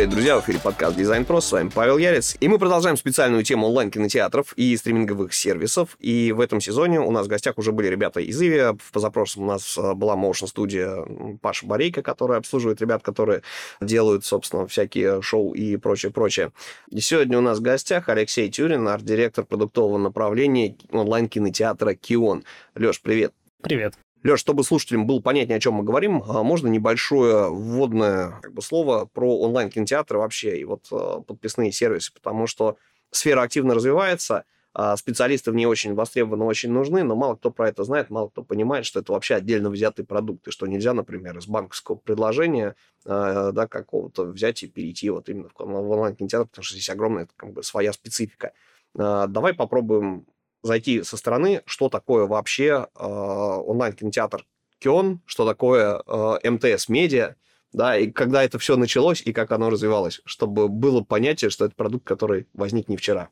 привет, друзья! В эфире подкаст Дизайн Про, с вами Павел Ярец. И мы продолжаем специальную тему онлайн-кинотеатров и стриминговых сервисов. И в этом сезоне у нас в гостях уже были ребята из Иви. В позапрошлом у нас э, была Motion студия Паша Борейко, которая обслуживает ребят, которые делают, собственно, всякие шоу и прочее-прочее. И сегодня у нас в гостях Алексей Тюрин, арт-директор продуктового направления онлайн-кинотеатра Кион. Леш, привет! Привет. Леш, чтобы слушателям было понятнее, о чем мы говорим, а, можно небольшое вводное как бы, слово про онлайн-кинотеатры вообще и вот а, подписные сервисы, потому что сфера активно развивается, а, специалисты в ней очень востребованы, очень нужны, но мало кто про это знает, мало кто понимает, что это вообще отдельно взятый продукт, и что нельзя, например, из банковского предложения да, какого-то взять и перейти вот именно в онлайн-кинотеатр, потому что здесь огромная как бы, своя специфика. Давай попробуем зайти со стороны, что такое вообще э, онлайн-кинотеатр Кион, что такое э, МТС Медиа, да, и когда это все началось и как оно развивалось, чтобы было понятие, что это продукт, который возник не вчера.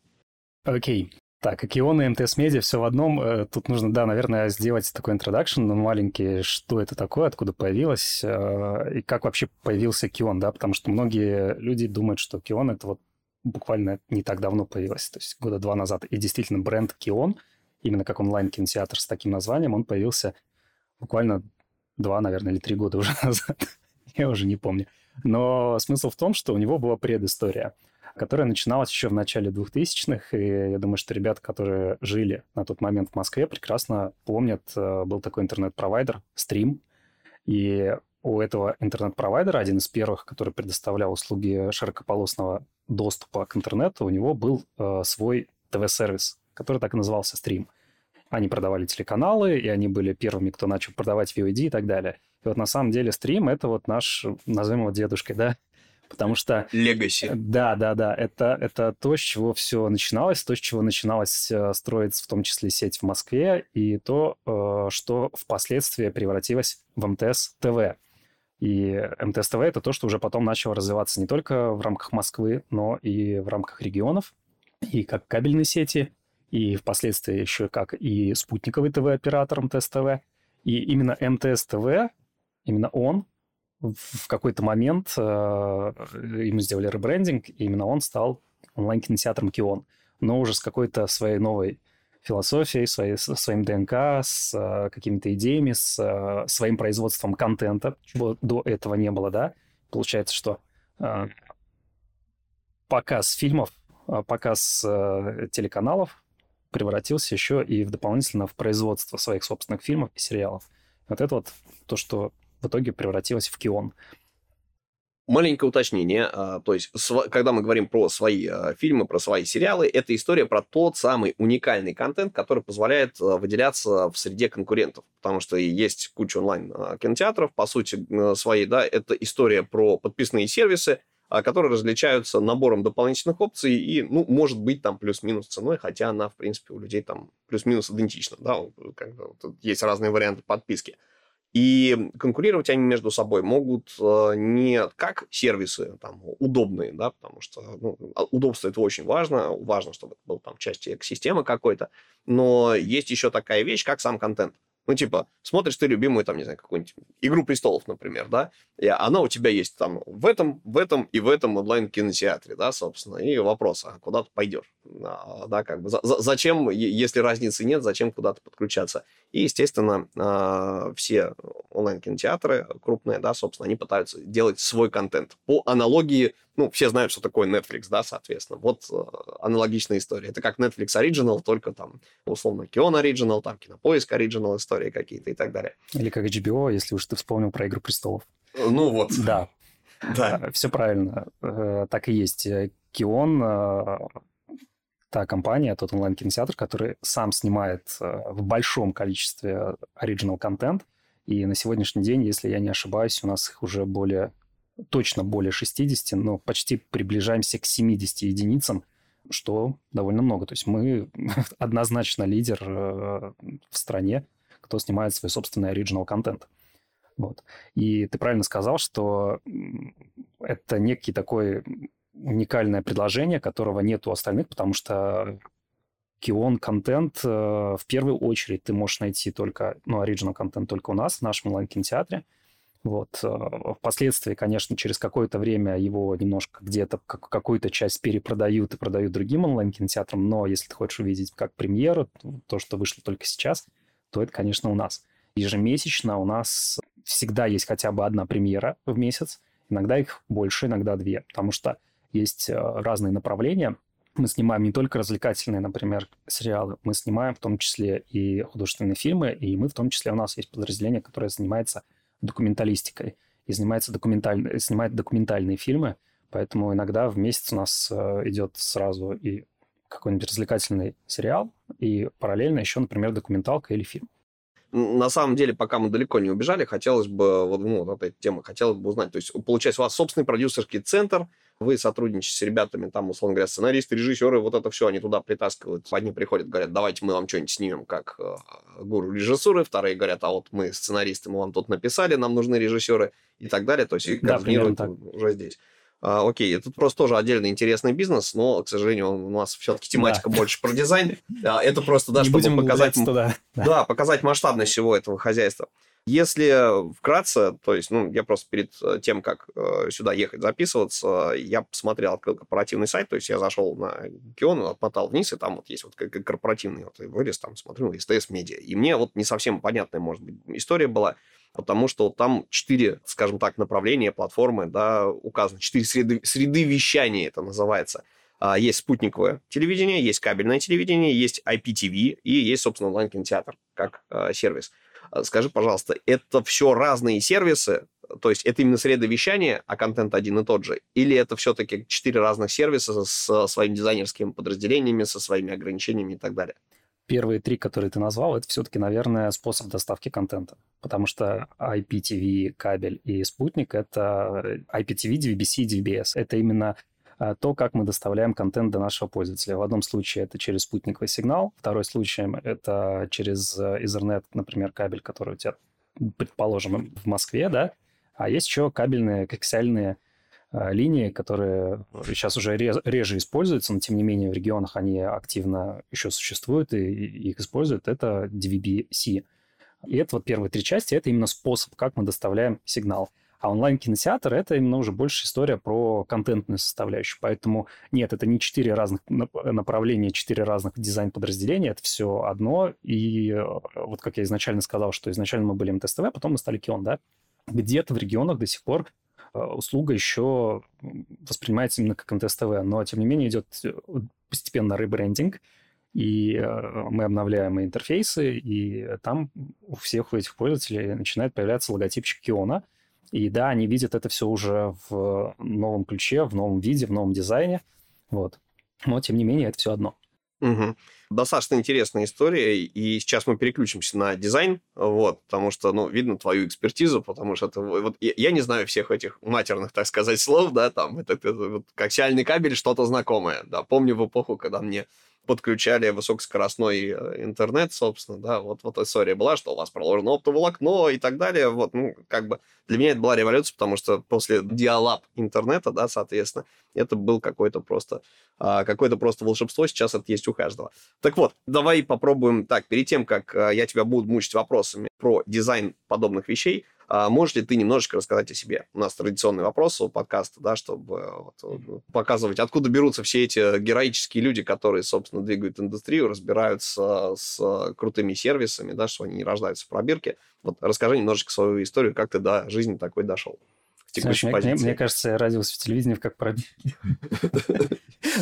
Окей. Окей. Так, Kion и МТС Медиа все в одном. Э, тут нужно, да, наверное, сделать такой introduction маленький, что это такое, откуда появилось, э, и как вообще появился Kion, да, потому что многие люди думают, что Kion — это вот буквально не так давно появилась, то есть года два назад. И действительно бренд Kion, именно как онлайн-кинотеатр с таким названием, он появился буквально два, наверное, или три года уже назад. Я уже не помню. Но смысл в том, что у него была предыстория, которая начиналась еще в начале 2000-х. И я думаю, что ребята, которые жили на тот момент в Москве, прекрасно помнят, э, был такой интернет-провайдер, Stream. И у этого интернет-провайдера, один из первых, который предоставлял услуги широкополосного доступа к интернету, у него был э, свой ТВ-сервис, который так и назывался Stream. Они продавали телеканалы, и они были первыми, кто начал продавать VOD и так далее. И вот на самом деле Stream — это вот наш, назовем его дедушкой, да, потому что... Легаси. Да, да, да. Это, это то, с чего все начиналось, то, с чего начиналось э, строиться в том числе сеть в Москве, и то, э, что впоследствии превратилось в МТС ТВ. И МТС-ТВ — это то, что уже потом начало развиваться не только в рамках Москвы, но и в рамках регионов, и как кабельные сети, и впоследствии еще как и спутниковый ТВ-оператор МТС-ТВ. И именно МТС-ТВ, именно он в какой-то момент э, ему сделали ребрендинг, и именно он стал онлайн-кинотеатром Кион, но уже с какой-то своей новой философией, своей, своим ДНК, с э, какими-то идеями, с э, своим производством контента, чего до этого не было, да. Получается, что э, показ фильмов, э, показ э, телеканалов превратился еще и в дополнительно в производство своих собственных фильмов и сериалов. Вот это вот то, что в итоге превратилось в Кион. Маленькое уточнение. А, то есть, когда мы говорим про свои а, фильмы, про свои сериалы, это история про тот самый уникальный контент, который позволяет а, выделяться в среде конкурентов. Потому что есть куча онлайн-кинотеатров, по сути своей, да, это история про подписные сервисы, которые различаются набором дополнительных опций и, ну, может быть, там плюс-минус ценой, хотя она, в принципе, у людей там плюс-минус идентична, да, есть разные варианты подписки. И конкурировать они между собой могут э, не как сервисы там, удобные, да, потому что ну, а, удобство это очень важно, важно, чтобы это был там часть экосистемы какой-то, но есть еще такая вещь, как сам контент. Ну, типа, смотришь ты любимую, там, не знаю, какую-нибудь «Игру престолов», например, да, и она у тебя есть там в этом, в этом и в этом онлайн-кинотеатре, да, собственно, и вопрос, а куда ты пойдешь? А, да, как бы, за, зачем, если разницы нет, зачем куда-то подключаться? И, естественно, а, все онлайн-кинотеатры крупные, да, собственно, они пытаются делать свой контент. По аналогии, ну, все знают, что такое Netflix, да, соответственно. Вот э, аналогичная история. Это как Netflix Original, только там, условно, Kion Original, там, Кинопоиск Original истории какие-то и так далее. Или как HBO, если уж ты вспомнил про «Игру престолов». Ну вот. Да. Да. Э, все правильно. Э, так и есть. Кион та компания, тот онлайн-кинотеатр, который сам снимает в большом количестве оригинал контент. И на сегодняшний день, если я не ошибаюсь, у нас их уже более, точно более 60, но почти приближаемся к 70 единицам, что довольно много. То есть мы однозначно лидер в стране, кто снимает свой собственный оригинал контент. Вот. И ты правильно сказал, что это некий такой уникальное предложение, которого нет у остальных, потому что Кион контент э, в первую очередь ты можешь найти только, ну, оригинал контент только у нас, в нашем онлайн-кинотеатре. Вот. Э, впоследствии, конечно, через какое-то время его немножко где-то какую-то часть перепродают и продают другим онлайн-кинотеатрам, но если ты хочешь увидеть как премьеру, то, что вышло только сейчас, то это, конечно, у нас. Ежемесячно у нас всегда есть хотя бы одна премьера в месяц, иногда их больше, иногда две, потому что есть э, разные направления. Мы снимаем не только развлекательные, например, сериалы, мы снимаем в том числе и художественные фильмы, и мы в том числе, у нас есть подразделение, которое занимается документалистикой и занимается документаль... снимает документальные фильмы, поэтому иногда в месяц у нас э, идет сразу и какой-нибудь развлекательный сериал, и параллельно еще, например, документалка или фильм. На самом деле, пока мы далеко не убежали, хотелось бы, вот, ну, вот эта тема, хотелось бы узнать, то есть, получается, у вас собственный продюсерский центр, вы сотрудничаете с ребятами, там, условно говоря, сценаристы, режиссеры, вот это все, они туда притаскивают. Одни приходят, говорят, давайте мы вам что-нибудь снимем, как э, гуру режиссуры, вторые говорят, а вот мы сценаристы, мы вам тут написали, нам нужны режиссеры и так далее, то есть, и координируют да, уже здесь. А, окей, это просто тоже отдельный интересный бизнес, но, к сожалению, у нас все-таки тематика да. больше про дизайн. А, это просто, да, Не чтобы показать, туда. Да, показать масштабность всего этого хозяйства. Если вкратце, то есть, ну, я просто перед э, тем, как э, сюда ехать записываться, я посмотрел, открыл корпоративный сайт, то есть я зашел на Кион, отмотал вниз, и там вот есть вот корпоративный вот вылез, там смотрю, СТС Медиа. И мне вот не совсем понятная, может быть, история была потому что там четыре, скажем так, направления платформы, да, указаны, четыре среды, среды вещания это называется. А, есть спутниковое телевидение, есть кабельное телевидение, есть IPTV и есть, собственно, онлайн-кинотеатр как а, сервис. А, скажи, пожалуйста, это все разные сервисы, то есть это именно среда вещания, а контент один и тот же? Или это все-таки четыре разных сервиса со своими дизайнерскими подразделениями, со своими ограничениями и так далее? Первые три, которые ты назвал, это все-таки, наверное, способ доставки контента. Потому что IPTV, кабель и спутник — это IPTV, DVB-C, DVB-S. Это именно а, то, как мы доставляем контент до нашего пользователя. В одном случае это через спутниковый сигнал, второй случай это через э, Ethernet, например, кабель, который у тебя, предположим, в Москве, да, а есть еще кабельные коаксиальные линии, которые сейчас уже реже используются, но тем не менее в регионах они активно еще существуют и их используют, это DVB-C. И это вот первые три части, это именно способ, как мы доставляем сигнал. А онлайн-кинотеатр — это именно уже больше история про контентную составляющую. Поэтому нет, это не четыре разных направления, четыре разных дизайн-подразделения, это все одно. И э, вот как я изначально сказал, что изначально мы были МТСТВ, потом мы стали Кион, да? Где-то в регионах до сих пор Э, услуга еще воспринимается именно как МТС-ТВ, но тем не менее идет э, постепенно ребрендинг, и э, мы обновляем интерфейсы, и там у всех у этих пользователей начинает появляться логотипчик Киона, и да, они видят это все уже в новом ключе, в новом виде, в новом дизайне, вот. Но, тем не менее, это все одно. Угу. Достаточно интересная история, и сейчас мы переключимся на дизайн, вот, потому что, ну, видно твою экспертизу, потому что это, вот, я, я не знаю всех этих матерных, так сказать, слов, да, там, это, это вот, коаксиальный кабель, что-то знакомое, да, помню в эпоху, когда мне подключали высокоскоростной э, интернет, собственно, да, вот, вот история была, что у вас проложено оптоволокно и так далее, вот, ну, как бы для меня это была революция, потому что после диалаб интернета, да, соответственно, это был какой-то просто, а, какое-то просто волшебство, сейчас это есть у каждого. Так вот, давай попробуем. Так, перед тем, как а, я тебя буду мучить вопросами про дизайн подобных вещей, а можешь ли ты немножечко рассказать о себе? У нас традиционный вопрос у подкаста, да, чтобы вот, показывать, откуда берутся все эти героические люди, которые, собственно, двигают индустрию, разбираются с крутыми сервисами, да, что они не рождаются в пробирке. Вот расскажи немножечко свою историю, как ты до жизни такой дошел. Знаешь, мне, мне кажется, я родился в телевидении как пробирке.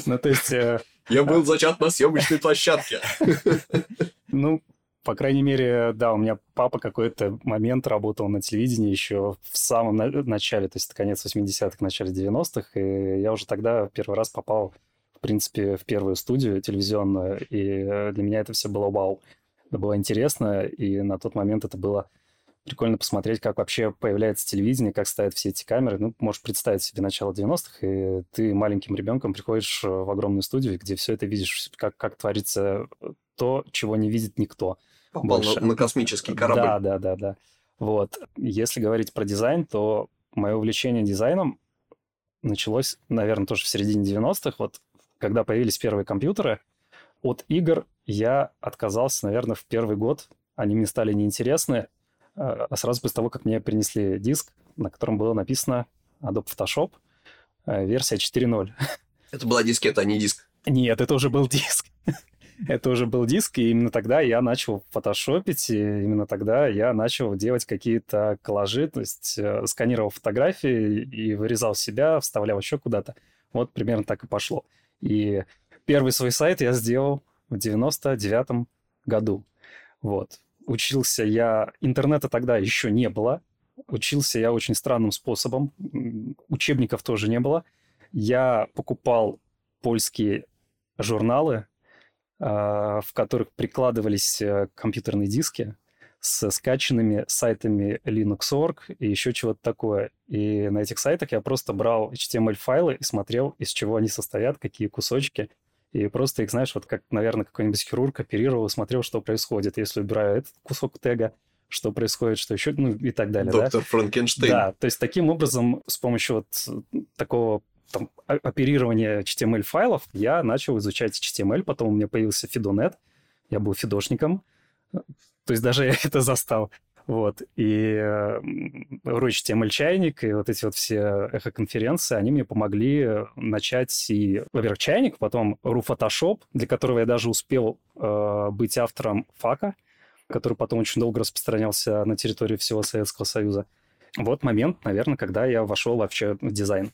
Ну, то есть... Э, я был зачат на съемочной площадке. Ну, по крайней мере, да, у меня папа какой-то момент работал на телевидении еще в самом начале, то есть это конец 80-х, начале 90-х, и я уже тогда первый раз попал, в принципе, в первую студию телевизионную, и для меня это все было вау. Это было интересно, и на тот момент это было прикольно посмотреть, как вообще появляется телевидение, как стоят все эти камеры. Ну, можешь представить себе начало 90-х, и ты маленьким ребенком приходишь в огромную студию, где все это видишь, как, как творится то, чего не видит никто. Попал больше. На, космический корабль. Да, да, да, да. Вот. Если говорить про дизайн, то мое увлечение дизайном началось, наверное, тоже в середине 90-х. Вот когда появились первые компьютеры, от игр я отказался, наверное, в первый год. Они мне стали неинтересны. а сразу после того, как мне принесли диск, на котором было написано Adobe Photoshop, версия 4.0. Это была дискета, а не диск? Нет, это уже был диск. Это уже был диск, и именно тогда я начал фотошопить, и именно тогда я начал делать какие-то коллажи, то есть э, сканировал фотографии и вырезал себя, вставлял еще куда-то. Вот примерно так и пошло. И первый свой сайт я сделал в 99 году. Вот. Учился я... Интернета тогда еще не было. Учился я очень странным способом. Учебников тоже не было. Я покупал польские журналы, в которых прикладывались э, компьютерные диски с скачанными сайтами Linux.org и еще чего-то такое. И на этих сайтах я просто брал HTML-файлы и смотрел, из чего они состоят, какие кусочки. И просто их, знаешь, вот как, наверное, какой-нибудь хирург оперировал, смотрел, что происходит. Если убираю этот кусок тега, что происходит, что еще, ну и так далее. Доктор да? Франкенштейн. Да, то есть таким образом, с помощью вот такого там, оперирования HTML-файлов, я начал изучать HTML, потом у меня появился Fidonet, я был фидошником, то есть даже я это застал. Вот. И э, HTML-чайник, и вот эти вот все эхо-конференции, они мне помогли начать и, во-первых, чайник, потом RU Photoshop, для которого я даже успел э, быть автором фака, который потом очень долго распространялся на территории всего Советского Союза. Вот момент, наверное, когда я вошел вообще в дизайн.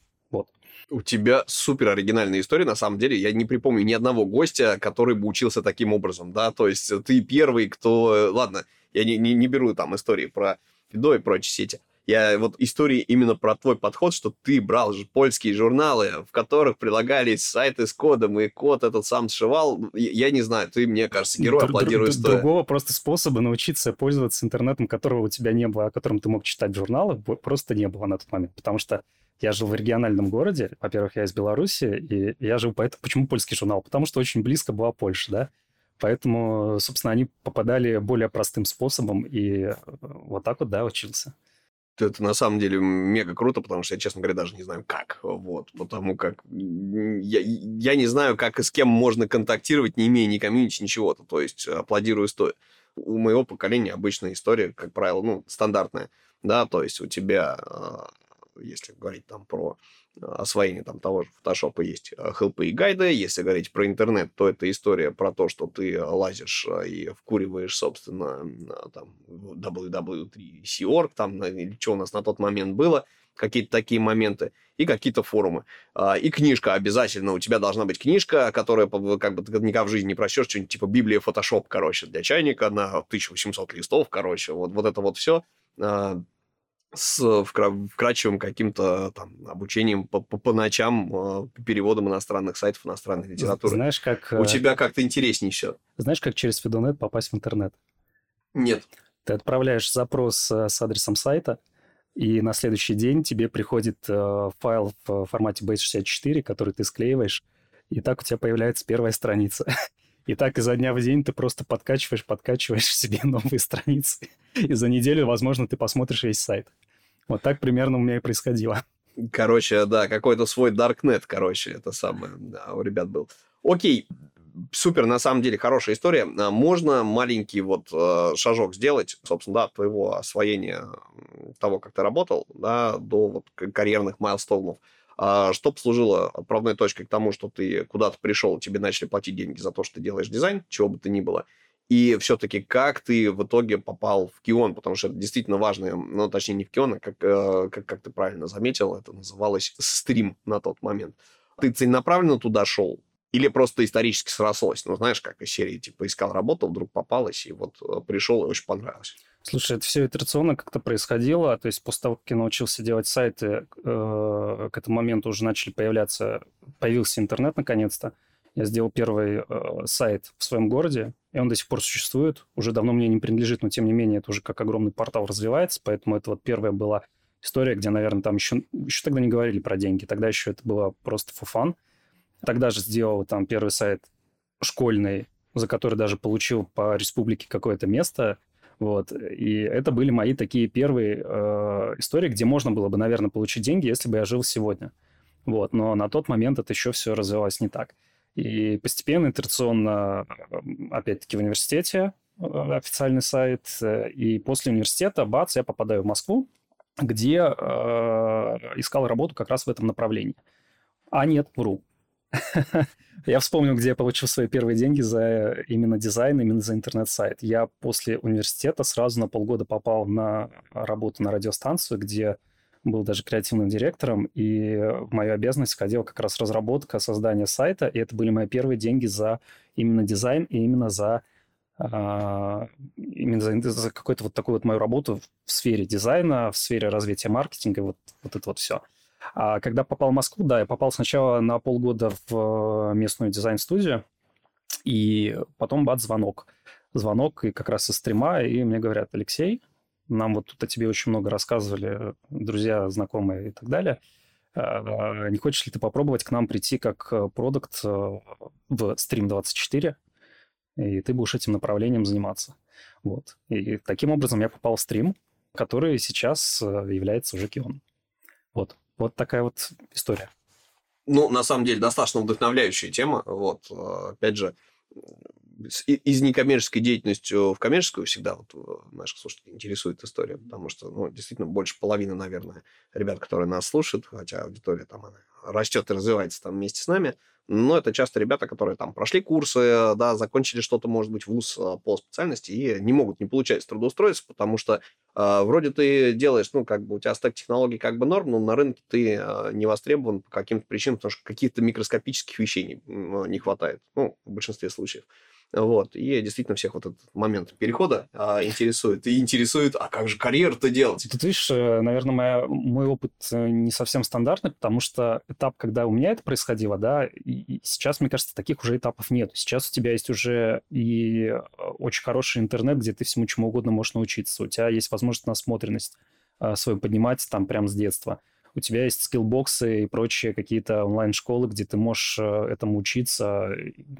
У тебя супер оригинальная история, на самом деле. Я не припомню ни одного гостя, который бы учился таким образом, да, то есть ты первый, кто... Ладно, я не, не, не беру там истории про Фидо и прочие сети. Я вот истории именно про твой подход, что ты брал же польские журналы, в которых прилагались сайты с кодом, и код этот сам сшивал. Я, не знаю, ты, мне кажется, герой, Друг, аплодирую друг. Другого просто способа научиться пользоваться интернетом, которого у тебя не было, о котором ты мог читать журналы, просто не было на тот момент. Потому что я жил в региональном городе. Во-первых, я из Беларуси, и я жил поэтому... Почему польский журнал? Потому что очень близко была Польша, да? Поэтому, собственно, они попадали более простым способом, и э, вот так вот, да, учился. Это на самом деле мега круто, потому что я, честно говоря, даже не знаю, как. Вот, потому как я, я не знаю, как и с кем можно контактировать, не имея ни комьюнити, ничего-то. То есть аплодирую стоя. У моего поколения обычная история, как правило, ну, стандартная. Да, то есть у тебя а, если говорить там про а, освоение там того же фотошопа есть а, хелпы и гайды. Если говорить про интернет, то это история про то, что ты лазишь а, и вкуриваешь, собственно, там www3.org, там, или что у нас на тот момент было, какие-то такие моменты, и какие-то форумы. И книжка обязательно. У тебя должна быть книжка, которая как бы ты никогда в жизни не прочтешь, что-нибудь типа Библия Фотошоп, короче, для чайника на 1800 листов, короче. Вот, вот это вот все с вкрадчивым каким-то там обучением по, по, по ночам, э, переводом иностранных сайтов, иностранной литературы. Знаешь, как... У э, тебя как-то интереснее все. Знаешь, как через Фидонет попасть в интернет? Нет. Ты отправляешь запрос э, с адресом сайта, и на следующий день тебе приходит э, файл в формате base64, который ты склеиваешь, и так у тебя появляется первая страница. И так изо дня в день ты просто подкачиваешь, подкачиваешь себе новые страницы. И за неделю, возможно, ты посмотришь весь сайт. Вот так примерно у меня и происходило. Короче, да, какой-то свой Darknet, короче, это самое, да, у ребят был. Окей, супер, на самом деле, хорошая история. А можно маленький вот э, шажок сделать, собственно, да, твоего освоения того, как ты работал, да, до вот карьерных майлстоунов. А что послужило отправной точкой к тому, что ты куда-то пришел, тебе начали платить деньги за то, что ты делаешь дизайн, чего бы то ни было, и все-таки как ты в итоге попал в Кион, потому что это действительно важно, ну, точнее, не в Кион, а как, э, как, как ты правильно заметил, это называлось стрим на тот момент. Ты целенаправленно туда шел? Или просто исторически срослось? Ну, знаешь, как из серии, типа, искал работу, вдруг попалось, и вот э, пришел, и очень понравилось. Слушай, это все итерационно как-то происходило. То есть после того, как я научился делать сайты, э, к этому моменту уже начали появляться, появился интернет наконец-то. Я сделал первый э, сайт в своем городе, и он до сих пор существует. Уже давно мне не принадлежит, но тем не менее это уже как огромный портал развивается, поэтому это вот первая была история, где, наверное, там еще, еще тогда не говорили про деньги, тогда еще это было просто фуфан. Тогда же сделал там первый сайт школьный, за который даже получил по республике какое-то место. Вот. И это были мои такие первые э, истории, где можно было бы, наверное, получить деньги, если бы я жил сегодня. Вот. Но на тот момент это еще все развивалось не так. И постепенно, итерационно, опять-таки в университете, официальный сайт. И после университета, бац, я попадаю в Москву, где э, искал работу как раз в этом направлении. А нет, вру. Я вспомнил, где я получил свои первые деньги за именно дизайн, именно за интернет-сайт. Я после университета сразу на полгода попал на работу на радиостанцию, где был даже креативным директором, и в мою обязанность входила как раз разработка, создание сайта, и это были мои первые деньги за именно дизайн и именно за а, именно за, за какую-то вот такую вот мою работу в сфере дизайна, в сфере развития маркетинга, вот, вот это вот все. А когда попал в Москву, да, я попал сначала на полгода в э, местную дизайн-студию, и потом бац, звонок. Звонок и как раз из стрима, и мне говорят, Алексей, нам вот тут о тебе очень много рассказывали друзья, знакомые и так далее. А, не хочешь ли ты попробовать к нам прийти как э, продукт э, в Stream24, и ты будешь этим направлением заниматься. Вот. И таким образом я попал в стрим, который сейчас является уже Кион. Вот. Вот такая вот история. Ну, на самом деле, достаточно вдохновляющая тема. Вот, э, опять же, из некоммерческой деятельности в коммерческую всегда вот э, наших слушателей интересует история, потому что, ну, действительно, больше половины, наверное, ребят, которые нас слушают, хотя аудитория там она растет и развивается там вместе с нами, но это часто ребята, которые там прошли курсы, да, закончили что-то, может быть, вуз а, по специальности и не могут, не получать трудоустроиться, потому что э, вроде ты делаешь, ну, как бы у тебя стек технологий как бы норм, но на рынке ты э, не востребован по каким-то причинам, потому что каких-то микроскопических вещей не, не хватает, ну, в большинстве случаев. Вот. И действительно всех вот этот момент перехода а, интересует. И интересует, а как же карьеру-то делать? Тут, видишь, э, наверное, моя, мой опыт э, не совсем стандартный, потому что этап, когда у меня это происходило, да, и, сейчас, мне кажется, таких уже этапов нет. Сейчас у тебя есть уже и э, очень хороший интернет, где ты всему чему угодно можешь научиться. У тебя есть возможность насмотренность свою поднимать там прямо с детства у тебя есть скиллбоксы и прочие какие-то онлайн-школы, где ты можешь э, этому учиться.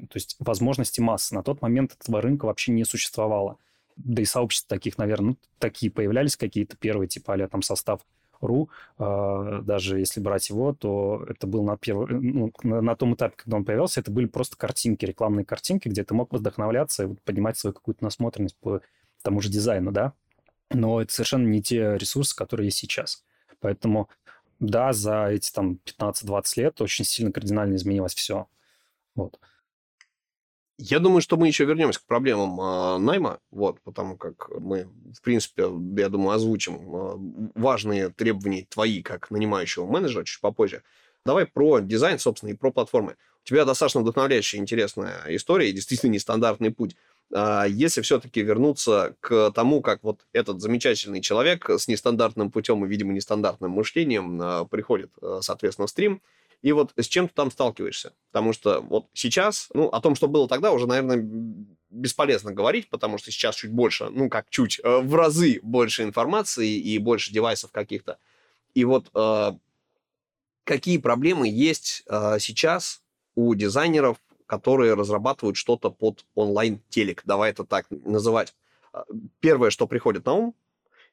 То есть возможности массы. На тот момент этого рынка вообще не существовало. Да и сообщества таких, наверное, ну, такие появлялись какие-то первые, типа а там состав ру, э, даже если брать его, то это был на, перв... ну, на том этапе, когда он появился, это были просто картинки, рекламные картинки, где ты мог вдохновляться и поднимать свою какую-то насмотренность по тому же дизайну, да. Но это совершенно не те ресурсы, которые есть сейчас. Поэтому да, за эти там 15-20 лет очень сильно кардинально изменилось все. Вот. Я думаю, что мы еще вернемся к проблемам э, найма, вот, потому как мы, в принципе, я думаю, озвучим э, важные требования твои как нанимающего менеджера чуть попозже. Давай про дизайн, собственно, и про платформы. У тебя достаточно вдохновляющая, интересная история и действительно нестандартный путь. А, если все-таки вернуться к тому, как вот этот замечательный человек с нестандартным путем и, видимо, нестандартным мышлением а, приходит, а, соответственно, в стрим, и вот с чем ты там сталкиваешься? Потому что вот сейчас, ну, о том, что было тогда, уже, наверное, бесполезно говорить, потому что сейчас чуть больше, ну, как чуть, в разы больше информации и больше девайсов каких-то. И вот э, какие проблемы есть э, сейчас у дизайнеров которые разрабатывают что-то под онлайн-телек, давай это так называть. А, первое, что приходит на ум,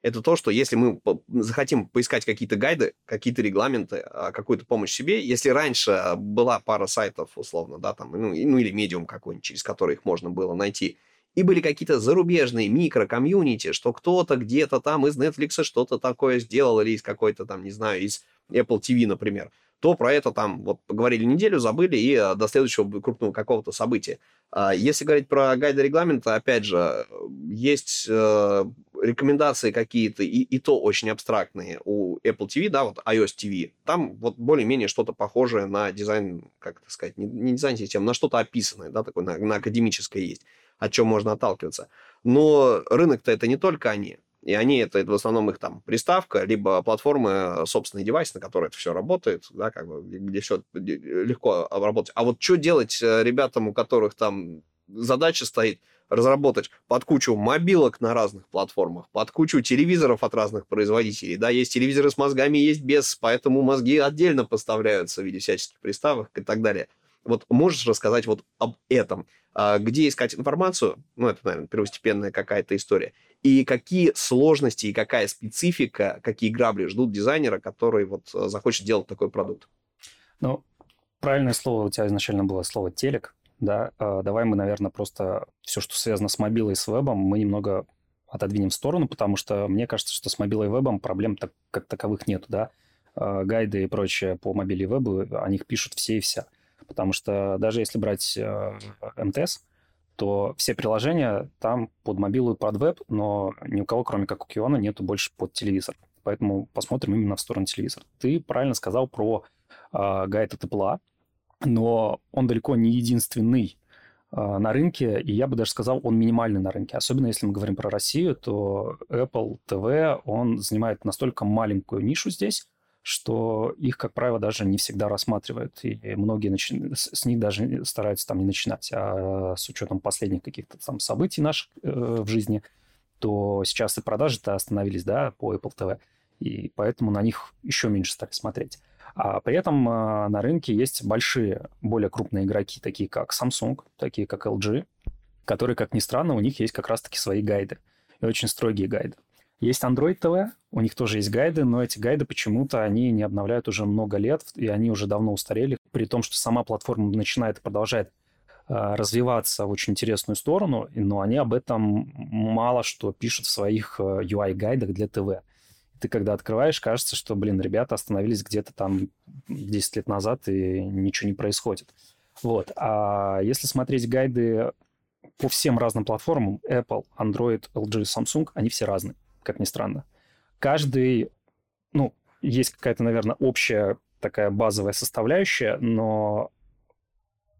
это то, что если мы захотим поискать какие-то гайды, какие-то регламенты, а, какую-то помощь себе, если раньше была пара сайтов, условно, да, там, ну, ну или медиум какой-нибудь, через который их можно было найти, и были какие-то зарубежные микро-комьюнити, что кто-то где-то там из Netflix что-то такое сделал, или из какой-то там, не знаю, из Apple TV, например, то про это там вот поговорили неделю, забыли и э, до следующего крупного какого-то события. А если говорить про гайды регламента, опять же, есть э, рекомендации какие-то, и, и то очень абстрактные у Apple TV, да, вот iOS TV. Там вот более-менее что-то похожее на дизайн, как это сказать, не, не дизайн системы, на что-то описанное, да, такое на, на академическое есть, от чем можно отталкиваться. Но рынок-то это не только они. И они, это в основном их там приставка, либо платформы, собственный девайс, на который это все работает, да, как бы, где все легко обработать. А вот что делать э, ребятам, у которых там задача стоит разработать под кучу мобилок на разных платформах, под кучу телевизоров от разных производителей. Да, есть телевизоры с мозгами, есть без, поэтому мозги отдельно поставляются в виде всяческих приставок и так далее. Вот можешь рассказать вот об этом? А, где искать информацию? Ну, это, наверное, первостепенная какая-то история. И какие сложности и какая специфика, какие грабли ждут дизайнера, который вот захочет делать такой продукт? Ну, правильное слово у тебя изначально было слово телек, да, а, давай мы, наверное, просто все, что связано с мобилой и с вебом, мы немного отодвинем в сторону, потому что мне кажется, что с мобилой и вебом проблем так, как таковых нет, да. А, гайды и прочее по мобиле и вебу, о них пишут все и вся. Потому что даже если брать э, МТС, то все приложения там под мобилу и под веб, но ни у кого, кроме как у Киона, нету больше под телевизор. Поэтому посмотрим именно в сторону телевизора. Ты правильно сказал про э, гайд от Apple, но он далеко не единственный э, на рынке, и я бы даже сказал, он минимальный на рынке. Особенно если мы говорим про Россию, то Apple TV, он занимает настолько маленькую нишу здесь, что их, как правило, даже не всегда рассматривают, и многие начи... с них даже стараются там не начинать. А с учетом последних каких-то там событий наших э, в жизни, то сейчас и продажи-то остановились, да, по Apple TV, и поэтому на них еще меньше стали смотреть. А при этом э, на рынке есть большие, более крупные игроки, такие как Samsung, такие как LG, которые, как ни странно, у них есть как раз-таки свои гайды, и очень строгие гайды. Есть Android TV, у них тоже есть гайды, но эти гайды почему-то они не обновляют уже много лет, и они уже давно устарели, при том, что сама платформа начинает и продолжает э, развиваться в очень интересную сторону, но они об этом мало что пишут в своих UI-гайдах э, для ТВ. Ты когда открываешь, кажется, что, блин, ребята остановились где-то там 10 лет назад, и ничего не происходит. Вот. А если смотреть гайды по всем разным платформам, Apple, Android, LG, Samsung, они все разные как ни странно. Каждый, ну, есть какая-то, наверное, общая такая базовая составляющая, но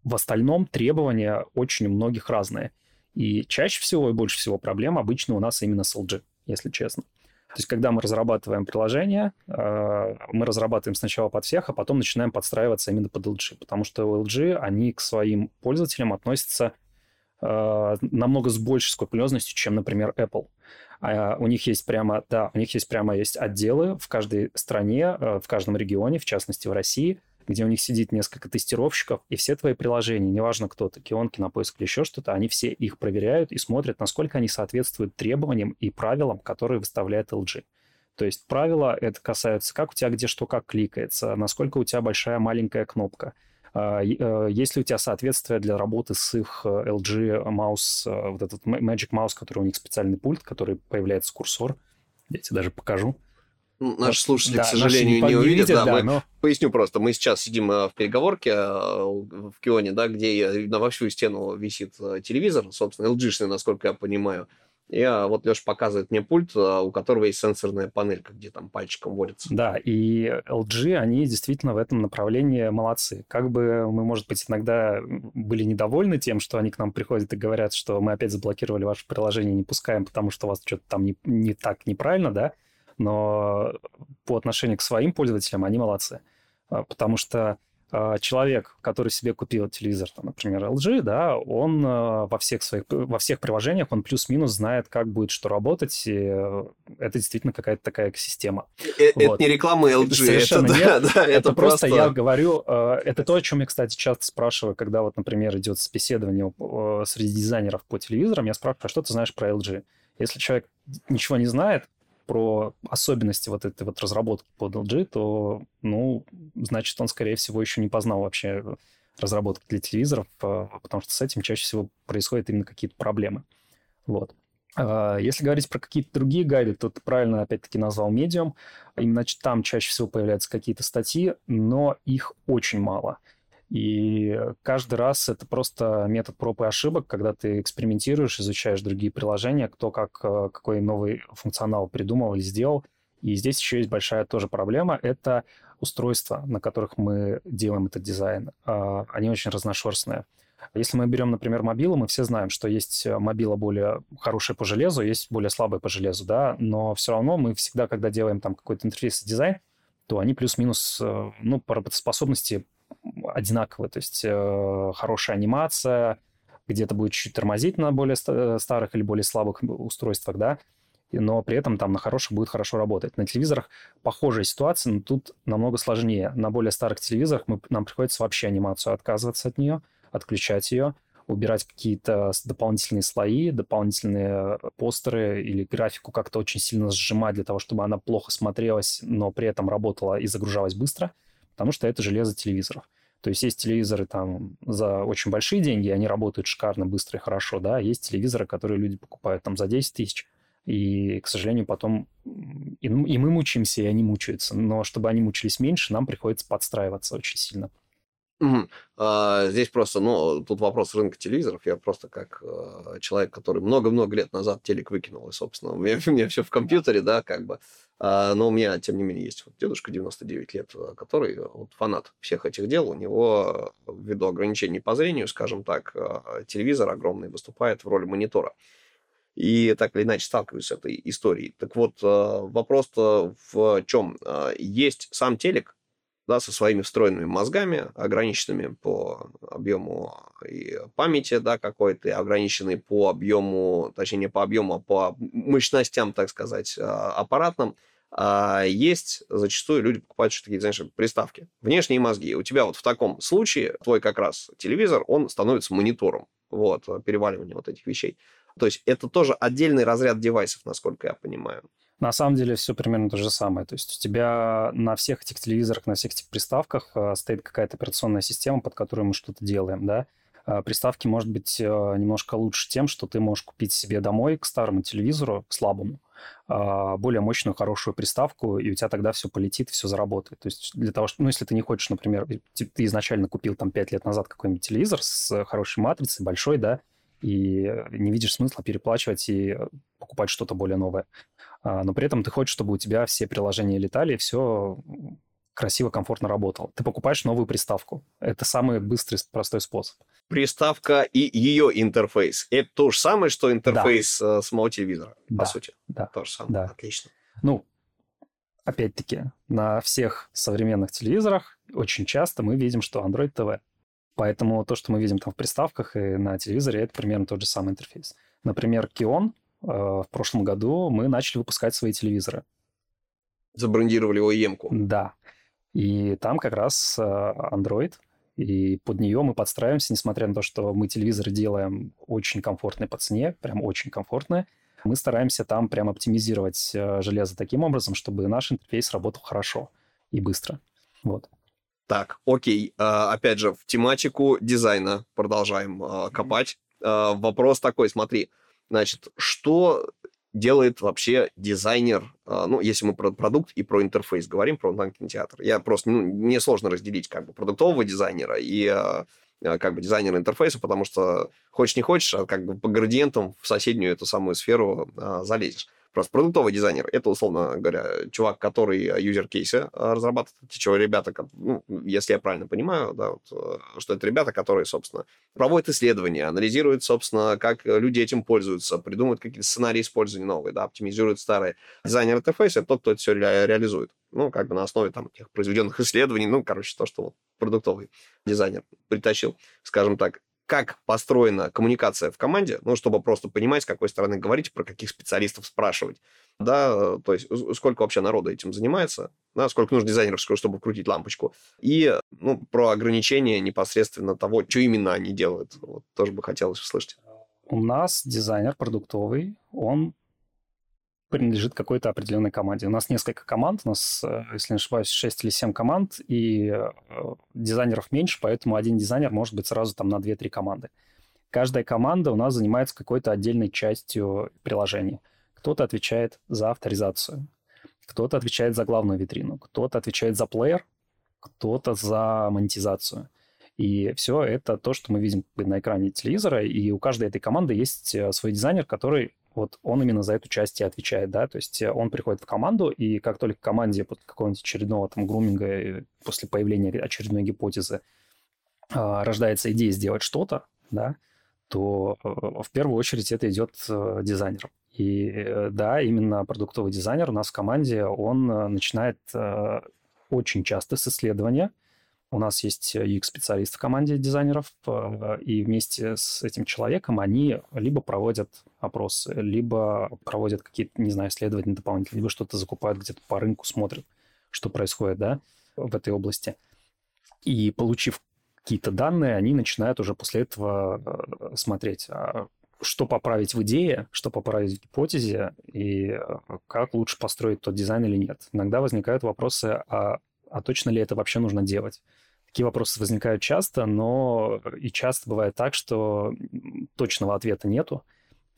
в остальном требования очень у многих разные. И чаще всего и больше всего проблем обычно у нас именно с LG, если честно. То есть, когда мы разрабатываем приложение, э, мы разрабатываем сначала под всех, а потом начинаем подстраиваться именно под LG, потому что LG они к своим пользователям относятся э, намного с большей скрупулезностью, чем, например, Apple. А у них есть прямо, да, у них есть прямо есть отделы в каждой стране, э, в каждом регионе, в частности в России, где у них сидит несколько тестировщиков, и все твои приложения, неважно кто то Кион, Кинопоиск или еще что-то, они все их проверяют и смотрят, насколько они соответствуют требованиям и правилам, которые выставляет LG. То есть правила это касается, как у тебя где что как кликается, насколько у тебя большая маленькая кнопка – есть ли у тебя соответствие для работы с их э, LG Mouse, э, вот этот Magic Mouse, который у них специальный пульт, который появляется курсор? Я тебе даже покажу. Ну, наши слушатели, да, к сожалению, не, увидят. Видят, да, да, мы, но... Поясню просто. Мы сейчас сидим в переговорке в Кионе, да, где на во всю стену висит телевизор, собственно, LG-шный, насколько я понимаю. И а, вот Леша показывает мне пульт, а, у которого есть сенсорная панелька, где там пальчиком водится. Да, и LG, они действительно в этом направлении молодцы. Как бы мы, может быть, иногда были недовольны тем, что они к нам приходят и говорят, что мы опять заблокировали ваше приложение, не пускаем, потому что у вас что-то там не, не так неправильно, да, но по отношению к своим пользователям они молодцы. А, потому что человек, который себе купил телевизор, там, например, LG, да, он а, во всех своих, во всех приложениях, он плюс-минус знает, как будет что работать, и э, это действительно какая-то такая экосистема. Э, это вот. не реклама LG, Совершенно это, нет. Да, да, это, это просто, я говорю, э, это то, о чем я, кстати, часто спрашиваю, когда вот, например, идет собеседование среди дизайнеров по телевизорам, я спрашиваю, а что ты знаешь про LG? Если человек ничего не знает, про особенности вот этой вот разработки под LG, то, ну, значит, он, скорее всего, еще не познал вообще разработки для телевизоров, а, потому что с этим чаще всего происходят именно какие-то проблемы. Вот. А, если говорить про какие-то другие гайды, то ты правильно опять-таки назвал Medium. Именно там чаще всего появляются какие-то статьи, но их очень мало. И каждый раз это просто метод проб и ошибок, когда ты экспериментируешь, изучаешь другие приложения, кто как, э, какой новый функционал придумал или сделал. И здесь еще есть большая тоже проблема. Это устройства, на которых мы делаем этот дизайн. А, они очень разношерстные. Если мы берем, например, мобилу, мы все знаем, что есть э, мобила более хорошая по железу, есть более слабая по железу, да, но все равно мы всегда, когда делаем там какой-то интерфейс и дизайн, то они плюс-минус, э, ну, по работоспособности одинаковые. То есть э, хорошая анимация, где-то будет чуть тормозить на более старых или более слабых устройствах, да, но при этом там на хороших будет хорошо работать. На телевизорах похожая ситуация, но тут намного сложнее. На более старых телевизорах мы, нам приходится вообще анимацию отказываться от нее, отключать ее, убирать какие-то дополнительные слои, дополнительные постеры или графику как-то очень сильно сжимать для того, чтобы она плохо смотрелась, но при этом работала и загружалась быстро – потому что это железо телевизоров. То есть есть телевизоры там за очень большие деньги, они работают шикарно, быстро и хорошо, да, есть телевизоры, которые люди покупают там за 10 тысяч, и, к сожалению, потом и, и мы мучаемся, и они мучаются. Но чтобы они мучились меньше, нам приходится подстраиваться очень сильно. Угу. А, здесь просто, ну, тут вопрос рынка телевизоров. Я просто как э, человек, который много-много лет назад телек выкинул, и, собственно, у меня, у меня все в компьютере, да, как бы. А, но у меня, тем не менее, есть вот дедушка 99 лет, э, который вот, фанат всех этих дел. У него, ввиду ограничений по зрению, скажем так, э, телевизор огромный выступает в роли монитора. И так или иначе сталкиваюсь с этой историей. Так вот, вопрос-то в чем? Есть сам телек, да, со своими встроенными мозгами, ограниченными по объему и памяти, да, какой-то, и ограниченный по объему, точнее, не по объему, а по мощностям, так сказать, а, аппаратным, а есть зачастую люди покупают что такие, знаешь, приставки. Внешние мозги. У тебя вот в таком случае твой как раз телевизор, он становится монитором. Вот, переваливание вот этих вещей. То есть это тоже отдельный разряд девайсов, насколько я понимаю. На самом деле все примерно то же самое. То есть у тебя на всех этих телевизорах, на всех этих приставках э, стоит какая-то операционная система, под которой мы что-то делаем, да. А приставки может быть э, немножко лучше тем, что ты можешь купить себе домой к старому телевизору, слабому, а, более мощную, хорошую приставку, и у тебя тогда все полетит, все заработает. То есть для того, что, ну, если ты не хочешь, например, ты изначально купил там 5 лет назад какой-нибудь телевизор с хорошей матрицей, большой, да, и не видишь смысла переплачивать и покупать что-то более новое. А, но при этом ты хочешь, чтобы у тебя все приложения летали, и все красиво, комфортно работало. Ты покупаешь новую приставку. Это самый быстрый, простой способ. Приставка и ее интерфейс. Это то же самое, что интерфейс да. Э, самого телевизора, да. по сути. Да. То же самое. Да. Отлично. Ну, опять-таки, на всех современных телевизорах очень часто мы видим, что Android TV. Поэтому то, что мы видим там в приставках и на телевизоре, это примерно тот же самый интерфейс. Например, Kion в прошлом году мы начали выпускать свои телевизоры. Забрендировали OEM-ку. Да. И там как раз э, Android, и под нее мы подстраиваемся, несмотря на то, что мы телевизоры делаем очень комфортные по цене, прям очень комфортные. Мы стараемся там прям оптимизировать э, железо таким образом, чтобы наш интерфейс работал хорошо и быстро. Вот. Так, окей. Опять же, в тематику дизайна продолжаем копать. Вопрос такой, смотри. Значит, что делает вообще дизайнер, а, ну, если мы про продукт и про интерфейс говорим, про онлайн-кинотеатр. Я просто, ну, мне сложно разделить как бы продуктового дизайнера и а, а, как бы дизайнера интерфейса, потому что хочешь не хочешь, а как бы по градиентам в соседнюю эту самую сферу а, залезешь. Просто продуктовый дизайнер – это, условно говоря, чувак, который юзер-кейсы а, разрабатывает. Чего ребята, ну, если я правильно понимаю, да, вот, э, что это ребята, которые, собственно, проводят исследования, анализируют, собственно, как люди этим пользуются, придумывают какие-то сценарии использования новые, да, оптимизируют старые. Дизайнер интерфейса – это тот, кто это все ре- реализует. Ну, как бы на основе там тех произведенных исследований, ну, короче, то, что вот продуктовый дизайнер притащил, скажем так как построена коммуникация в команде, ну, чтобы просто понимать, с какой стороны говорить, про каких специалистов спрашивать. Да, то есть сколько вообще народа этим занимается, да, сколько нужно дизайнеров, чтобы вкрутить лампочку. И ну, про ограничения непосредственно того, что именно они делают. Вот, тоже бы хотелось услышать. У нас дизайнер продуктовый, он принадлежит какой-то определенной команде. У нас несколько команд, у нас, э, если не ошибаюсь, 6 или 7 команд, и э, дизайнеров меньше, поэтому один дизайнер может быть сразу там на 2-3 команды. Каждая команда у нас занимается какой-то отдельной частью приложения. Кто-то отвечает за авторизацию, кто-то отвечает за главную витрину, кто-то отвечает за плеер, кто-то за монетизацию. И все это то, что мы видим на экране телевизора, и у каждой этой команды есть э, свой дизайнер, который вот он именно за эту часть и отвечает, да, то есть э, он приходит в команду, и как только команде после какого-нибудь очередного там груминга, э, после появления очередной гипотезы а, рождается идея сделать что-то, да, то э, в первую очередь это идет дизайнером. И да, именно продуктовый дизайнер у нас в команде, он начинает очень часто с исследования, у нас есть UX-специалист в команде дизайнеров, и вместе с этим человеком они либо проводят опросы, либо проводят какие-то, не знаю, исследования дополнительные, либо что-то закупают где-то по рынку, смотрят, что происходит, да, в этой области. И получив какие-то данные, они начинают уже после этого э, смотреть, а что поправить в идее, что поправить в гипотезе, и э, как лучше построить тот дизайн или нет. Иногда возникают вопросы, а, а точно ли это вообще нужно делать? Такие вопросы возникают часто, но и часто бывает так, что точного ответа нету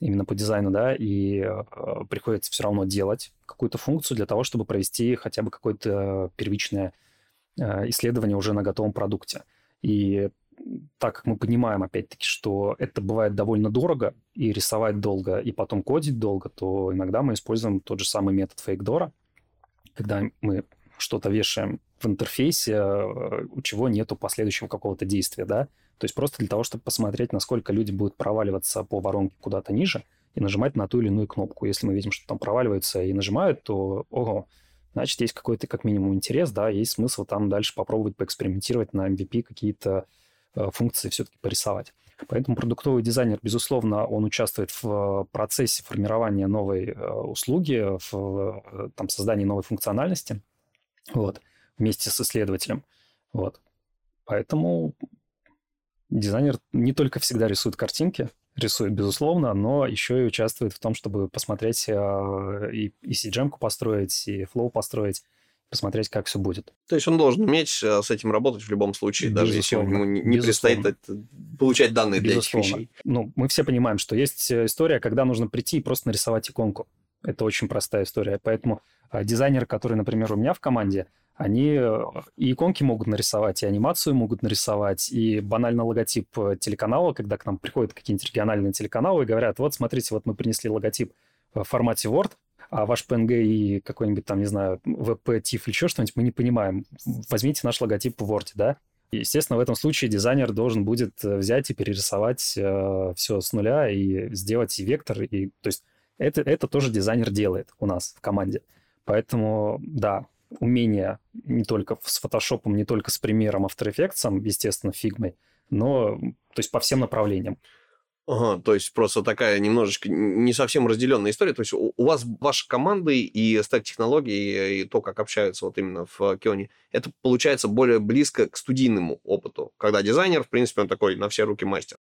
именно по дизайну, да, и э, приходится все равно делать какую-то функцию для того, чтобы провести хотя бы какое-то первичное э, исследование уже на готовом продукте. И так как мы понимаем, опять-таки, что это бывает довольно дорого, и рисовать долго, и потом кодить долго, то иногда мы используем тот же самый метод фейкдора, когда мы что-то вешаем в интерфейсе, э, у чего нету последующего какого-то действия, да, то есть просто для того, чтобы посмотреть, насколько люди будут проваливаться по воронке куда-то ниже и нажимать на ту или иную кнопку. Если мы видим, что там проваливается и нажимают, то, ого, значит, есть какой-то как минимум интерес, да, есть смысл там дальше попробовать поэкспериментировать на MVP какие-то э, функции все-таки порисовать. Поэтому продуктовый дизайнер, безусловно, он участвует в процессе формирования новой э, услуги, в э, там, создании новой функциональности, вот, вместе с исследователем. Вот. Поэтому дизайнер не только всегда рисует картинки, рисует, безусловно, но еще и участвует в том, чтобы посмотреть э, и, и cgm построить, и флоу построить, посмотреть, как все будет. То есть он должен уметь э, с этим работать в любом случае, Безусловно. даже если ему не, не предстоит это, получать данные Безусловно. для этих вещей. Ну, мы все понимаем, что есть э, история, когда нужно прийти и просто нарисовать иконку. Это очень простая история. Поэтому дизайнер, который, например, у меня в команде, они э, и иконки могут нарисовать, и анимацию могут нарисовать, и банально логотип э, телеканала, когда к нам приходят какие-нибудь региональные телеканалы и говорят, вот смотрите, вот мы принесли логотип в формате Word, а ваш PNG и какой-нибудь там, не знаю, WP, TIFF или еще что-нибудь мы не понимаем. Возьмите наш логотип в Word, да? естественно, в этом случае дизайнер должен будет э, взять и перерисовать э, все с нуля и сделать и вектор. И, то есть это, это тоже дизайнер делает у нас в команде. Поэтому, да, умение не только с фотошопом, не только с примером After Effects, естественно, фигмой, но то есть по всем направлениям. Ага, то есть просто такая немножечко не совсем разделенная история. То есть у, вас ваши команды и стек технологий, и то, как общаются вот именно в Кионе, это получается более близко к студийному опыту, когда дизайнер, в принципе, он такой на все руки мастер.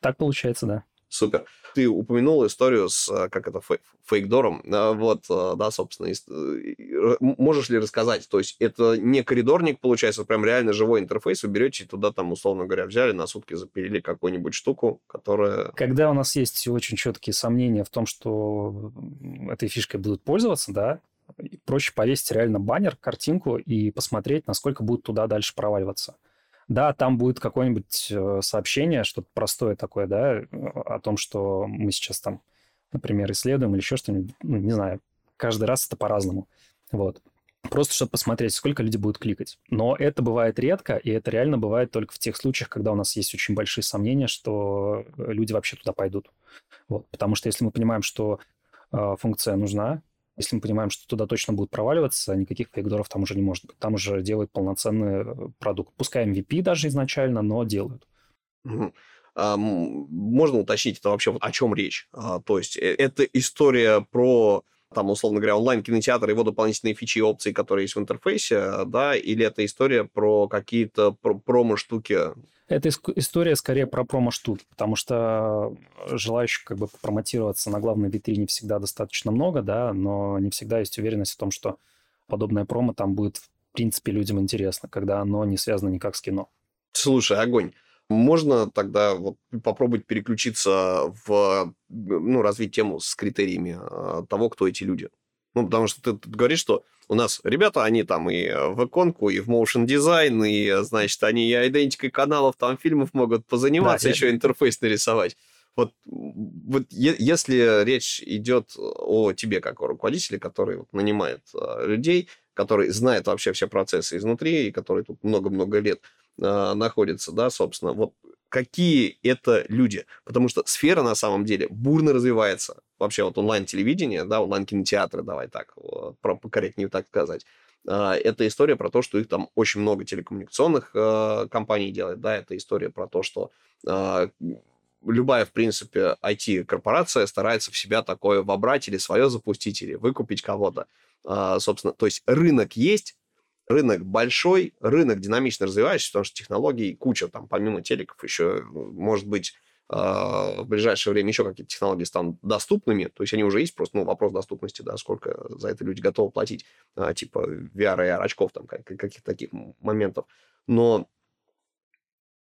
Так получается, да. Супер. Ты упомянул историю с, э, как это, фейкдором. А, вот, э, да, собственно, э, можешь ли рассказать? То есть это не коридорник, получается, прям реально живой интерфейс. Вы берете туда, там, условно говоря, взяли, на сутки запилили какую-нибудь штуку, которая... Когда у нас есть очень четкие сомнения в том, что этой фишкой будут пользоваться, да, проще повесить реально баннер, картинку и посмотреть, насколько будут туда дальше проваливаться. Да, там будет какое-нибудь э, сообщение, что-то простое такое, да, о том, что мы сейчас там, например, исследуем или еще что-нибудь, ну, не знаю, каждый раз это по-разному. Вот. Просто чтобы посмотреть, сколько люди будут кликать. Но это бывает редко, и это реально бывает только в тех случаях, когда у нас есть очень большие сомнения, что люди вообще туда пойдут. Вот. Потому что если мы понимаем, что э, функция нужна, если мы понимаем, что туда точно будут проваливаться, никаких фейкдоров там уже не может быть. Там уже делают полноценный э, продукт. Пускай MVP даже изначально, но делают. Угу. Можно уточнить, это вообще о чем речь? А, то есть э, это история про там, условно говоря, онлайн-кинотеатр, его дополнительные фичи и опции, которые есть в интерфейсе, да, или это история про какие-то промо-штуки? Это история скорее про промо-штуки, потому что желающих как бы промотироваться на главной витрине всегда достаточно много, да, но не всегда есть уверенность в том, что подобное промо там будет в принципе людям интересно, когда оно не связано никак с кино. Слушай, огонь. Можно тогда вот попробовать переключиться в, ну, развить тему с критериями а, того, кто эти люди. Ну, потому что ты, ты говоришь, что у нас ребята, они там и в иконку, и в motion дизайн, и, значит, они и идентикой каналов, там, фильмов могут позаниматься, да, еще я... интерфейс нарисовать. Вот, вот если речь идет о тебе как о руководителе, который вот, нанимает а, людей, который знает вообще все процессы изнутри, и который тут много-много лет э, находится, да, собственно, вот какие это люди. Потому что сфера на самом деле бурно развивается. Вообще вот онлайн-телевидение, да, онлайн-кинотеатры, давай так, про, покорректнее так сказать. Э, это история про то, что их там очень много телекоммуникационных э, компаний делает, да, это история про то, что э, любая, в принципе, IT-корпорация старается в себя такое вобрать или свое запустить, или выкупить кого-то. А, собственно, то есть рынок есть, рынок большой, рынок динамично развивающийся, потому что технологий куча, там, помимо телеков еще, может быть, а, в ближайшее время еще какие-то технологии станут доступными, то есть они уже есть, просто ну, вопрос доступности, да, сколько за это люди готовы платить, а, типа VR и очков, там, каких-то таких моментов. Но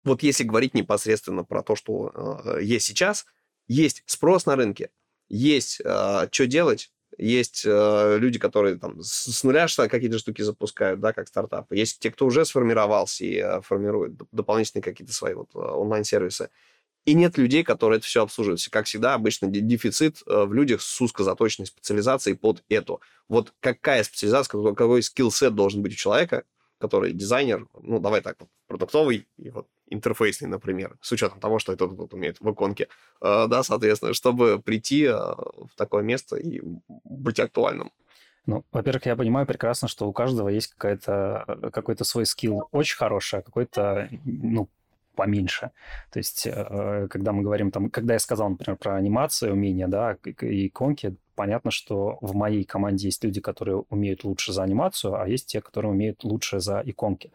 вот если говорить непосредственно про то, что э, есть сейчас, есть спрос на рынке, есть что делать, есть э, люди, которые там с, с нуля какие-то штуки запускают, да, как стартапы. Есть те, кто уже сформировался и э, формирует дополнительные какие-то свои вот э, онлайн-сервисы. И нет людей, которые это все обслуживают. Как всегда, обычно дефицит э, в людях с узкозаточенной специализацией под эту. Вот какая специализация, какой скилл-сет должен быть у человека, который дизайнер, ну, давай так, вот, продуктовый и вот интерфейсный, например, с учетом того, что это тут умеет в иконке, э, да, соответственно, чтобы прийти э, в такое место и быть актуальным. Ну, во-первых, я понимаю прекрасно, что у каждого есть какая-то, какой-то свой скилл очень хороший, а какой-то, ну, поменьше. То есть, э, когда мы говорим там, когда я сказал, например, про анимацию, умения, да, и иконки, понятно, что в моей команде есть люди, которые умеют лучше за анимацию, а есть те, которые умеют лучше за иконки.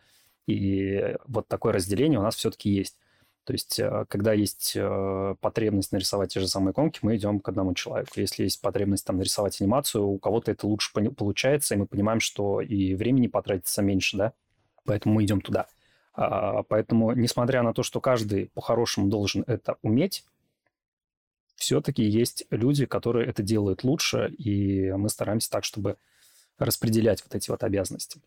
И вот такое разделение у нас все-таки есть. То есть, э, когда есть э, потребность нарисовать те же самые иконки, мы идем к одному человеку. Если есть потребность там нарисовать анимацию, у кого-то это лучше получается, и мы понимаем, что и времени потратится меньше, да, поэтому мы идем туда. А, поэтому, несмотря на то, что каждый по-хорошему должен это уметь, все-таки есть люди, которые это делают лучше, и мы стараемся так, чтобы распределять вот эти вот обязанности.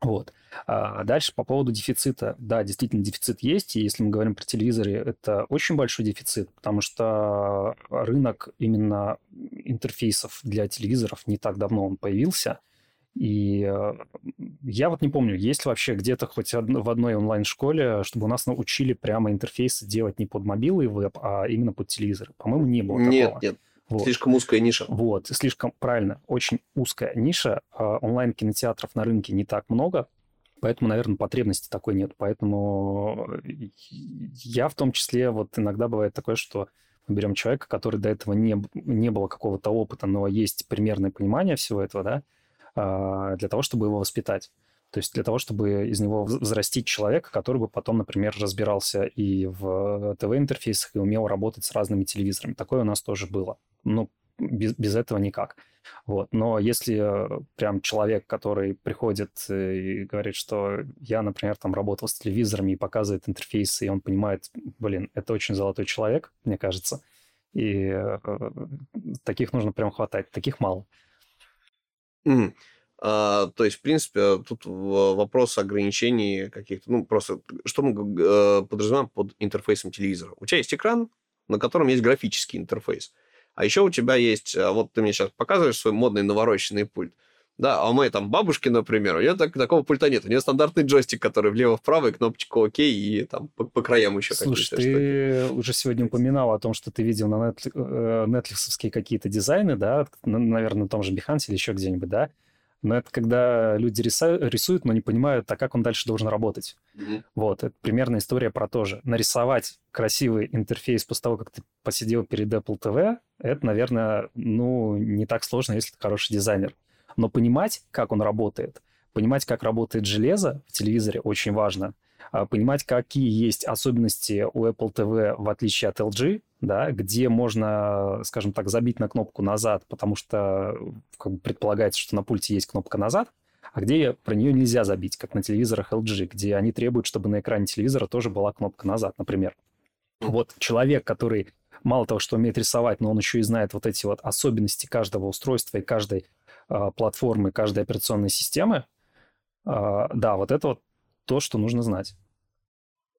Вот. А дальше по поводу дефицита. Да, действительно, дефицит есть, и если мы говорим про телевизоры, это очень большой дефицит, потому что рынок именно интерфейсов для телевизоров не так давно он появился – и э, я вот не помню, есть вообще где-то хоть в одной онлайн-школе, чтобы у нас научили прямо интерфейсы делать не под мобилы и веб, а именно под телевизор. По-моему, не было нет, такого. Нет, вот. Слишком узкая ниша. Вот, слишком, правильно, очень узкая ниша. А онлайн-кинотеатров на рынке не так много, поэтому, наверное, потребности такой нет. Поэтому э, я в том числе, вот иногда бывает такое, что мы берем человека, который до этого не, не было какого-то опыта, но есть примерное понимание всего этого, да, для того, чтобы его воспитать. То есть для того, чтобы из него взрастить человека, который бы потом, например, разбирался и в ТВ-интерфейсах, и умел работать с разными телевизорами. Такое у нас тоже было. Ну, без, без этого никак. Вот. Но если прям человек, который приходит и говорит, что я, например, там работал с телевизорами и показывает интерфейсы, и он понимает, блин, это очень золотой человек, мне кажется, и э, таких нужно прям хватать. Таких мало. Мгм. А, то есть, в принципе, тут вопрос ограничений каких-то, ну, просто, что мы э, подразумеваем под интерфейсом телевизора? У тебя есть экран, на котором есть графический интерфейс. А еще у тебя есть, а, вот ты мне сейчас показываешь свой модный навороченный пульт. Да, а у моей там бабушки, например, у нее так, такого пульта нет. У нее стандартный джойстик, который влево-вправо, и кнопочка ОК, и там по, по краям еще Слушай, ты штуки. уже сегодня упоминал о том, что ты видел на Netflix, э, какие-то дизайны, да, наверное, на том же Behance или еще где-нибудь, да? Но это когда люди рисуют, но не понимают, а как он дальше должен работать. Mm-hmm. Вот, это примерно история про то же. Нарисовать красивый интерфейс после того, как ты посидел перед Apple TV, это, наверное, ну, не так сложно, если ты хороший дизайнер. Но понимать, как он работает, понимать, как работает железо в телевизоре, очень важно. А понимать, какие есть особенности у Apple TV в отличие от LG, да, где можно, скажем так, забить на кнопку назад, потому что как бы, предполагается, что на пульте есть кнопка назад, а где про нее нельзя забить, как на телевизорах LG, где они требуют, чтобы на экране телевизора тоже была кнопка назад, например. Вот человек, который мало того, что умеет рисовать, но он еще и знает вот эти вот особенности каждого устройства и каждой платформы, каждой операционной системы, а, да, вот это вот то, что нужно знать.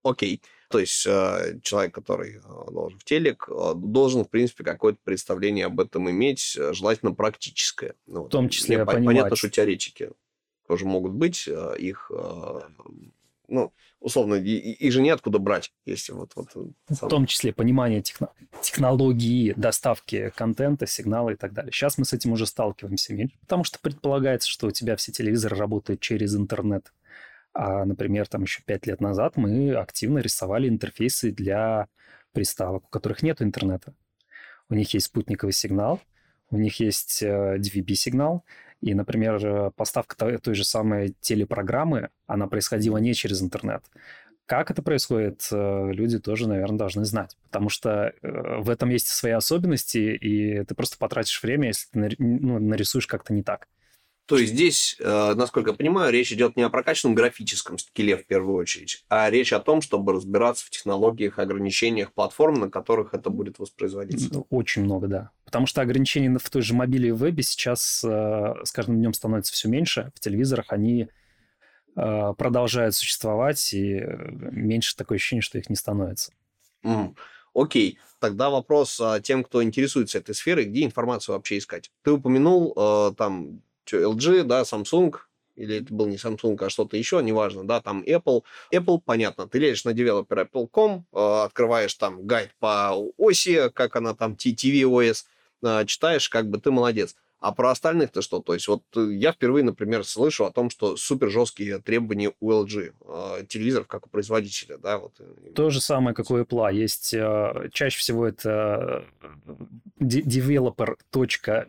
Окей. То есть э, человек, который э, должен в телек, э, должен, в принципе, какое-то представление об этом иметь, желательно практическое. Ну, в том числе Мне понимать. Понятно, что теоретики тоже могут быть, их ну, условно, и, и же неоткуда брать, если вот... вот сам... В том числе понимание техно... технологии доставки контента, сигнала и так далее. Сейчас мы с этим уже сталкиваемся, потому что предполагается, что у тебя все телевизоры работают через интернет. А, например, там еще пять лет назад мы активно рисовали интерфейсы для приставок, у которых нет интернета. У них есть спутниковый сигнал, у них есть DVB-сигнал, и, например, э, поставка той, же самой телепрограммы, она происходила не через интернет. Как это происходит, э, люди тоже, наверное, должны знать, потому что э, в этом есть свои особенности, и ты просто потратишь время, если ты ну, нарисуешь как-то не так. То есть здесь, насколько я понимаю, речь идет не о прокачанном графическом скилле в первую очередь, а речь о том, чтобы разбираться в технологиях, ограничениях платформ, на которых это будет воспроизводиться. Очень много, да. Потому что ограничений в той же мобиле и вебе сейчас э, с каждым днем становится все меньше. В телевизорах они э, продолжают существовать, и меньше такое ощущение, что их не становится. Mm. Окей, тогда вопрос а, тем, кто интересуется этой сферой, где информацию вообще искать? Ты упомянул э, там что, LG, да, Samsung, или это был не Samsung, а что-то еще, неважно, да, там Apple. Apple, понятно, ты лезешь на developer Apple.com, э, открываешь там гайд по оси, как она там, TVOS, э, читаешь, как бы ты молодец. А про остальных-то что? То есть вот э, я впервые, например, слышу о том, что супер жесткие требования у LG э, телевизоров, как у производителя, да? Вот. Э, То же самое, как у Apple. Есть э, чаще всего это developer.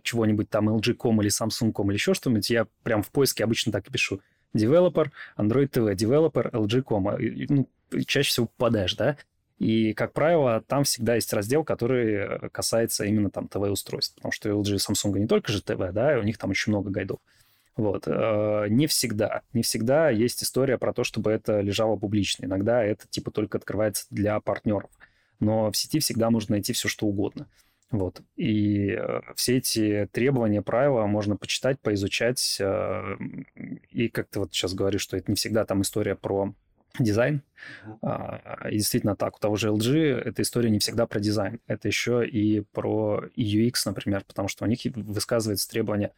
чего-нибудь там LG.com или Samsung.com или еще что-нибудь. Я прям в поиске обычно так и пишу. Developer, Android TV, Developer, LG.com. Ну, чаще всего попадаешь, да? И, как правило, там всегда есть раздел, который э, касается именно там ТВ-устройств. Потому что LG и Samsung не только же ТВ, да, и у них там очень много гайдов. Вот. Э, не всегда. Не всегда есть история про то, чтобы это лежало публично. Иногда это типа только открывается для партнеров. Но в сети всегда можно найти все, что угодно. Вот. И э, все эти требования, правила можно почитать, поизучать. И как ты вот сейчас говоришь, что это не всегда там история про дизайн. Uh-huh. И действительно так, у того же LG эта история не всегда про дизайн. Это еще и про UX, например, потому что у них высказывается требование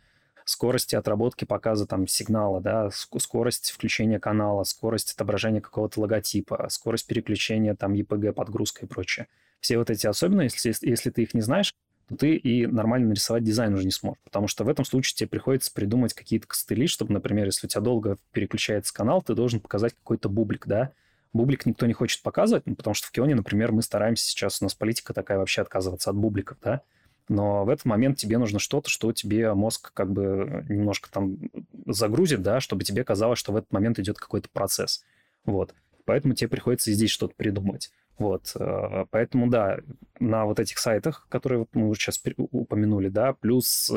скорости отработки показа там сигнала, да, скорость включения канала, скорость отображения какого-то логотипа, скорость переключения там EPG, подгрузка и прочее. Все вот эти особенности, если, если ты их не знаешь, то ты и нормально нарисовать дизайн уже не сможешь. Потому что в этом случае тебе приходится придумать какие-то костыли, чтобы, например, если у тебя долго переключается канал, ты должен показать какой-то бублик, да? Бублик никто не хочет показывать, ну, потому что в Кионе, например, мы стараемся сейчас, у нас политика такая вообще отказываться от бубликов, да? Но в этот момент тебе нужно что-то, что тебе мозг как бы немножко там загрузит, да, чтобы тебе казалось, что в этот момент идет какой-то процесс. Вот. Поэтому тебе приходится здесь что-то придумать. Вот, э, поэтому, да, на вот этих сайтах, которые мы уже сейчас упомянули, да, плюс,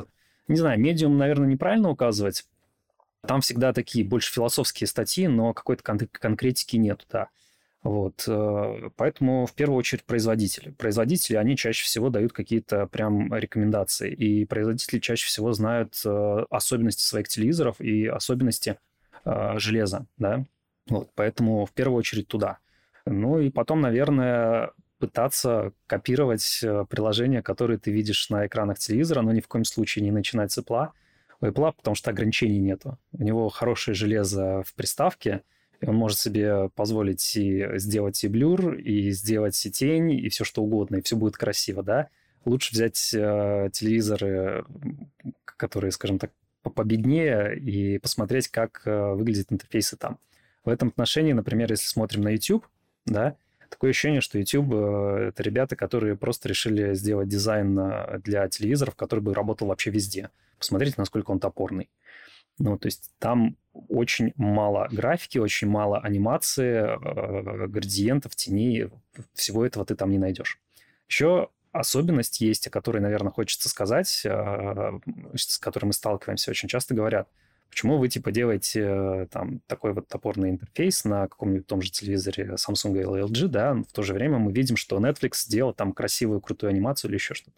не знаю, медиум, наверное, неправильно указывать, там всегда такие больше философские статьи, но какой-то кон- конкретики нет, да. Вот, э, поэтому в первую очередь производители. Производители, они чаще всего дают какие-то прям рекомендации, и производители чаще всего знают э, особенности своих телевизоров и особенности железа, да. Вот, поэтому в первую очередь туда – ну и потом, наверное, пытаться копировать э, приложения, которые ты видишь на экранах телевизора, но ни в коем случае не начинать с Apple. У Apple, потому что ограничений нету. У него хорошее железо в приставке, и он может себе позволить и сделать и блюр, и сделать и тень, и все что угодно, и все будет красиво, да? Лучше взять э, телевизоры, которые, скажем так, победнее, и посмотреть, как э, выглядят интерфейсы там. В этом отношении, например, если смотрим на YouTube, да, такое ощущение, что YouTube э, — это ребята, которые просто решили сделать дизайн э, для телевизоров, который бы работал вообще везде. Посмотрите, насколько он топорный. Ну, то есть там очень мало графики, очень мало анимации, э, градиентов, теней, всего этого ты там не найдешь. Еще особенность есть, о которой, наверное, хочется сказать, с которой мы сталкиваемся очень часто, говорят – Почему вы, типа, делаете э, там такой вот топорный интерфейс на каком-нибудь том же телевизоре Samsung или LG, да, в то же время мы видим, что Netflix сделал там красивую, крутую анимацию или еще что-то.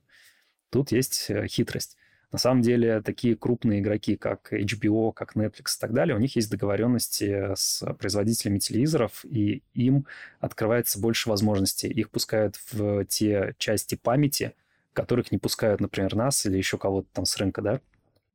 Тут есть э, хитрость. На самом деле, такие крупные игроки, как HBO, как Netflix и так далее, у них есть договоренности с производителями телевизоров, и им открывается больше возможностей. Их пускают в те части памяти, которых не пускают, например, нас или еще кого-то там с рынка, да?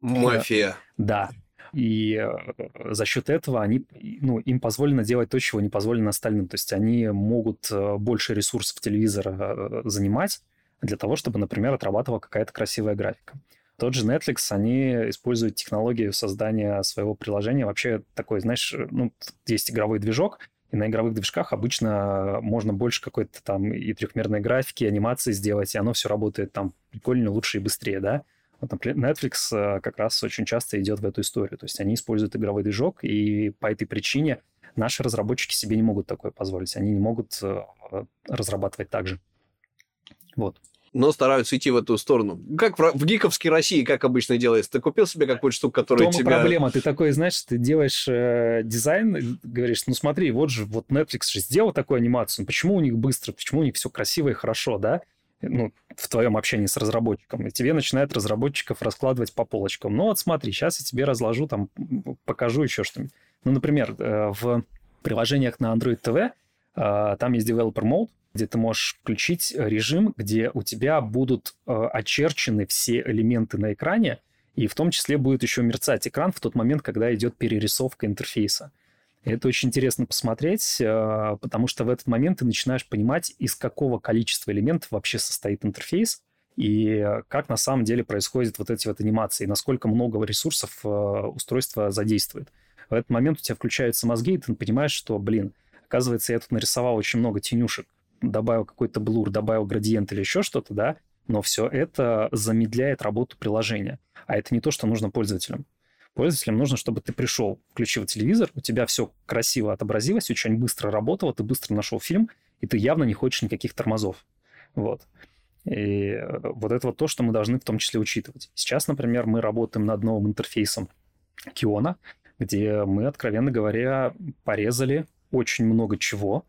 Мафия. Да, и э, за счет этого они, ну, им позволено делать то, чего не позволено остальным. То есть они могут э, больше ресурсов телевизора э, занимать для того, чтобы, например, отрабатывала какая-то красивая графика. Тот же Netflix, они используют технологию создания своего приложения. Вообще такой, знаешь, ну, есть игровой движок, и на игровых движках обычно можно больше какой-то там и трехмерной графики, и анимации сделать, и оно все работает там прикольнее, лучше и быстрее, да? Вот, например, Netflix э, как раз очень часто идет в эту историю. То есть они используют игровой движок, и по этой причине наши разработчики себе не могут такое позволить. Они не могут э, разрабатывать так же. Вот. но стараются идти в эту сторону. Как в, в гиковской России, как обычно делается. Ты купил себе какую-то штуку, которая тебя... проблема. Ты такой, знаешь, ты делаешь э, дизайн, говоришь, ну смотри, вот же, вот Netflix же сделал такую анимацию, ну, почему у них быстро, почему у них все красиво и хорошо, да? Ну, в твоем общении с разработчиком. И тебе начинают разработчиков раскладывать по полочкам. Ну вот смотри, сейчас я тебе разложу, там, покажу еще что-нибудь. Ну, например, э, в приложениях на Android TV э, там есть Developer Mode, где ты можешь включить режим, где у тебя будут э, очерчены все элементы на экране, и в том числе будет еще мерцать экран в тот момент, когда идет перерисовка интерфейса. Это очень интересно посмотреть, э, потому что в этот момент ты начинаешь понимать, из какого количества элементов вообще состоит интерфейс, и как на самом деле происходят вот эти вот анимации, насколько много ресурсов э, устройство задействует. В этот момент у тебя включаются мозги, и ты понимаешь, что, блин, оказывается, я тут нарисовал очень много тенюшек, добавил какой-то блур, добавил градиент или еще что-то, да, но все это замедляет работу приложения. А это не то, что нужно пользователям. Пользователям нужно, чтобы ты пришел, включил телевизор, у тебя все красиво отобразилось, очень быстро работало, ты быстро нашел фильм, и ты явно не хочешь никаких тормозов. Вот. И э, вот это вот то, что мы должны в том числе учитывать. Сейчас, например, мы работаем над новым интерфейсом Киона, где мы, откровенно говоря, порезали очень много чего,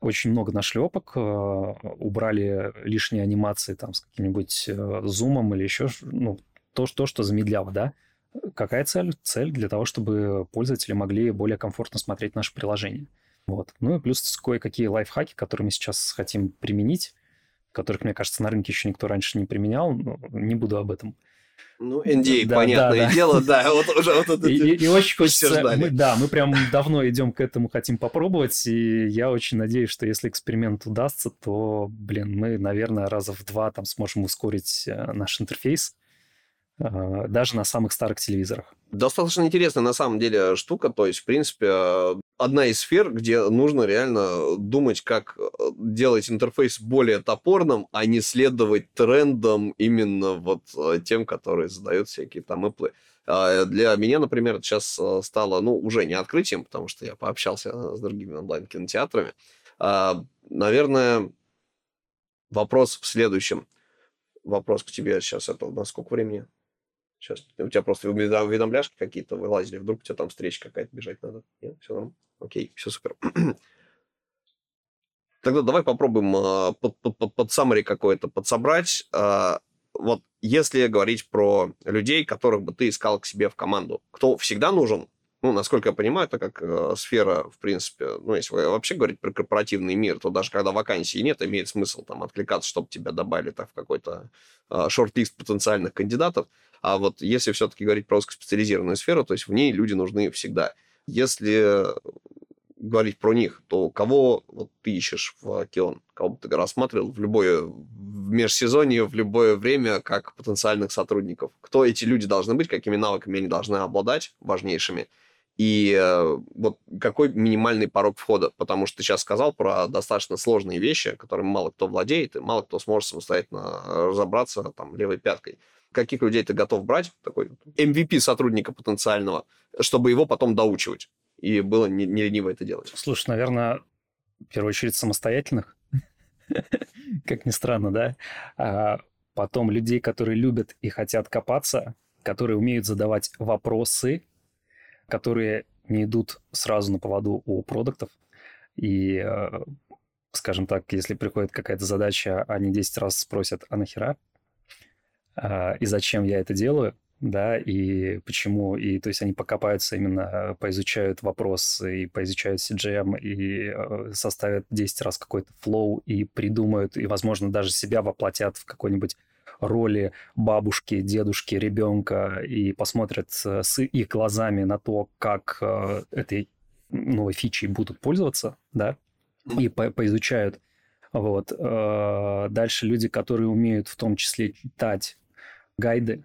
очень много нашлепок, э, убрали лишние анимации там с каким-нибудь э, зумом или еще, ну, то, то, что замедляло, да. Какая цель? Цель для того, чтобы пользователи могли более комфортно смотреть наше приложение. Вот. Ну и плюс кое-какие лайфхаки, которые мы сейчас хотим применить, которых, мне кажется, на рынке еще никто раньше не применял, но не буду об этом ну, NDA, да, понятное да, дело, да, вот уже вот это и, и, и очень хочется, мы, да, мы прям давно идем к этому, хотим попробовать, и я очень надеюсь, что если эксперимент удастся, то, блин, мы, наверное, раза в два там сможем ускорить э, наш интерфейс, даже на самых старых телевизорах. Достаточно интересная на самом деле штука. То есть, в принципе, одна из сфер, где нужно реально думать, как э, делать интерфейс более топорным, а не следовать трендам именно вот э, тем, которые задают всякие там Apple. А, для меня, например, сейчас э, стало, ну, уже не открытием, потому что я пообщался с другими онлайн-кинотеатрами. А, наверное, вопрос в следующем. Вопрос к тебе сейчас. Это на сколько времени? Сейчас у тебя просто уведомляшки какие-то вылазили, вдруг у тебя там встреча какая-то бежать надо. Нет, все нормально. Окей, все супер. Тогда давай попробуем uh, под, под, под, под summary какое-то подсобрать. Uh, вот если говорить про людей, которых бы ты искал к себе в команду, кто всегда нужен, ну, насколько я понимаю, это как э, сфера, в принципе, ну, если вообще говорить про корпоративный мир, то даже когда вакансии нет, имеет смысл там откликаться, чтобы тебя добавили так в какой-то э, шорт-лист потенциальных кандидатов. А вот если все-таки говорить про узкоспециализированную сферу, то есть в ней люди нужны всегда. Если говорить про них, то кого вот ты ищешь в Кион? Кого бы ты рассматривал в любое в межсезонье, в любое время как потенциальных сотрудников? Кто эти люди должны быть, какими навыками они должны обладать важнейшими? И э, вот какой минимальный порог входа? Потому что ты сейчас сказал про достаточно сложные вещи, которыми мало кто владеет, и мало кто сможет самостоятельно разобраться там левой пяткой каких людей ты готов брать, такой MVP сотрудника потенциального, чтобы его потом доучивать. И было не, не лениво это делать. Слушай, наверное, в первую очередь самостоятельных, как ни странно, да? А потом людей, которые любят и хотят копаться, которые умеют задавать вопросы, которые не идут сразу на поводу у продуктов. И, э, скажем так, если приходит какая-то задача, они 10 раз спросят, а нахера? А, и зачем я это делаю, да, и почему, и то есть они покопаются именно, поизучают вопрос, и поизучают CGM, и э, составят 10 раз какой-то флоу, и придумают, и, возможно, даже себя воплотят в какой-нибудь роли бабушки, дедушки, ребенка, и посмотрят с их глазами на то, как э, этой новой фичей будут пользоваться, да, и по поизучают. Вот. Э, дальше люди, которые умеют в том числе читать гайды,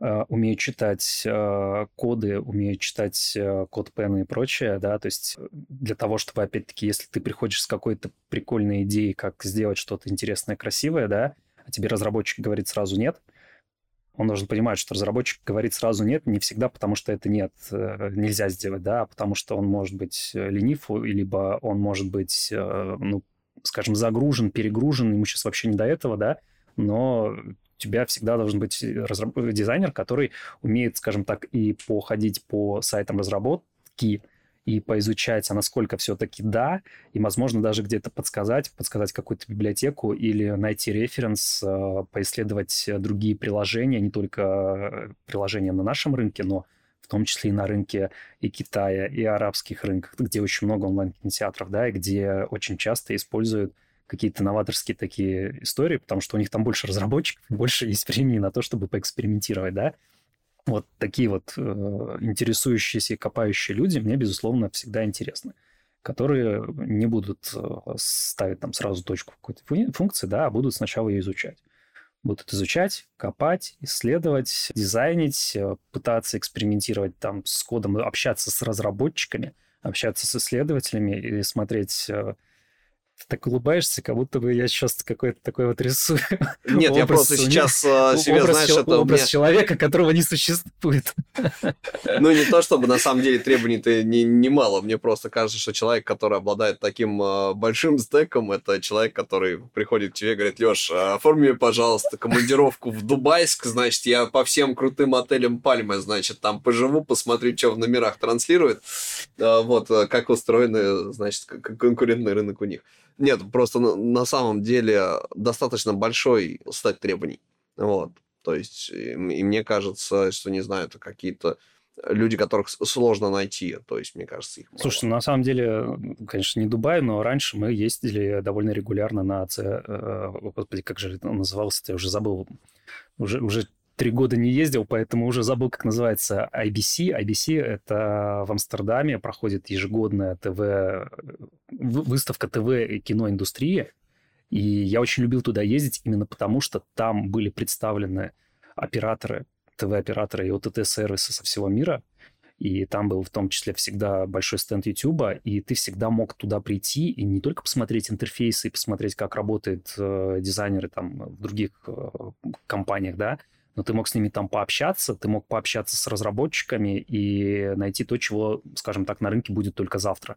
Uh, умеют читать uh, коды, умеют читать uh, код пена и прочее, да, то есть для того, чтобы, опять-таки, если ты приходишь с какой-то прикольной идеей, как сделать что-то интересное, красивое, да, а тебе разработчик говорит сразу нет, он должен понимать, что разработчик говорит сразу нет, не всегда потому, что это нет, э, нельзя сделать, да, а потому что он может быть э, ленив, либо он может быть, э, ну, скажем, загружен, перегружен, ему сейчас вообще не до этого, да, но тебя всегда должен быть разраб... дизайнер, который умеет, скажем так, и походить по сайтам разработки, и поизучать, а насколько все-таки да, и, возможно, даже где-то подсказать, подсказать какую-то библиотеку или найти референс, э, поисследовать другие приложения, не только э, приложения на нашем рынке, но в том числе и на рынке и Китая, и арабских рынках, где очень много онлайн-кинотеатров, да, и где очень часто используют какие-то новаторские такие истории, потому что у них там больше разработчиков, больше есть времени на то, чтобы поэкспериментировать, да. Вот такие вот э, интересующиеся и копающие люди мне, безусловно, всегда интересны которые не будут э, ставить там сразу точку какой-то функции, да, а будут сначала ее изучать. Будут изучать, копать, исследовать, дизайнить, э, пытаться экспериментировать там с кодом, общаться с разработчиками, общаться с исследователями и смотреть ты так улыбаешься, как будто бы я сейчас какой-то такой вот рисую. Нет, я просто сейчас uh, себе, образ, знаешь, это... Образ человека, которого не существует. Ну, не то, чтобы на самом деле требований-то немало. Не Мне просто кажется, что человек, который обладает таким uh, большим стеком, это человек, который приходит к тебе и говорит, Леш, оформи мне, пожалуйста, командировку в Дубайск, значит, я по всем крутым отелям Пальмы, значит, там поживу, посмотрю, что в номерах транслирует. Вот, как устроены, значит, конкурентный рынок у них. Нет, просто на, самом деле достаточно большой стек требований. Вот. То есть, и, и мне кажется, что, не знаю, это какие-то люди, которых сложно найти. То есть, мне кажется, их мало. Слушай, на самом деле, конечно, не Дубай, но раньше мы ездили довольно регулярно на... Э, господи, как же это назывался, я уже забыл. Уже, уже три года не ездил, поэтому уже забыл, как называется IBC. IBC — это в Амстердаме проходит ежегодная ТВ, выставка ТВ и киноиндустрии. И я очень любил туда ездить именно потому, что там были представлены операторы, ТВ-операторы и ОТТ-сервисы со всего мира. И там был в том числе всегда большой стенд YouTube, и ты всегда мог туда прийти и не только посмотреть интерфейсы и посмотреть, как работают э, дизайнеры там в других э, компаниях, да, но ты мог с ними там пообщаться, ты мог пообщаться с разработчиками и найти то, чего, скажем так, на рынке будет только завтра.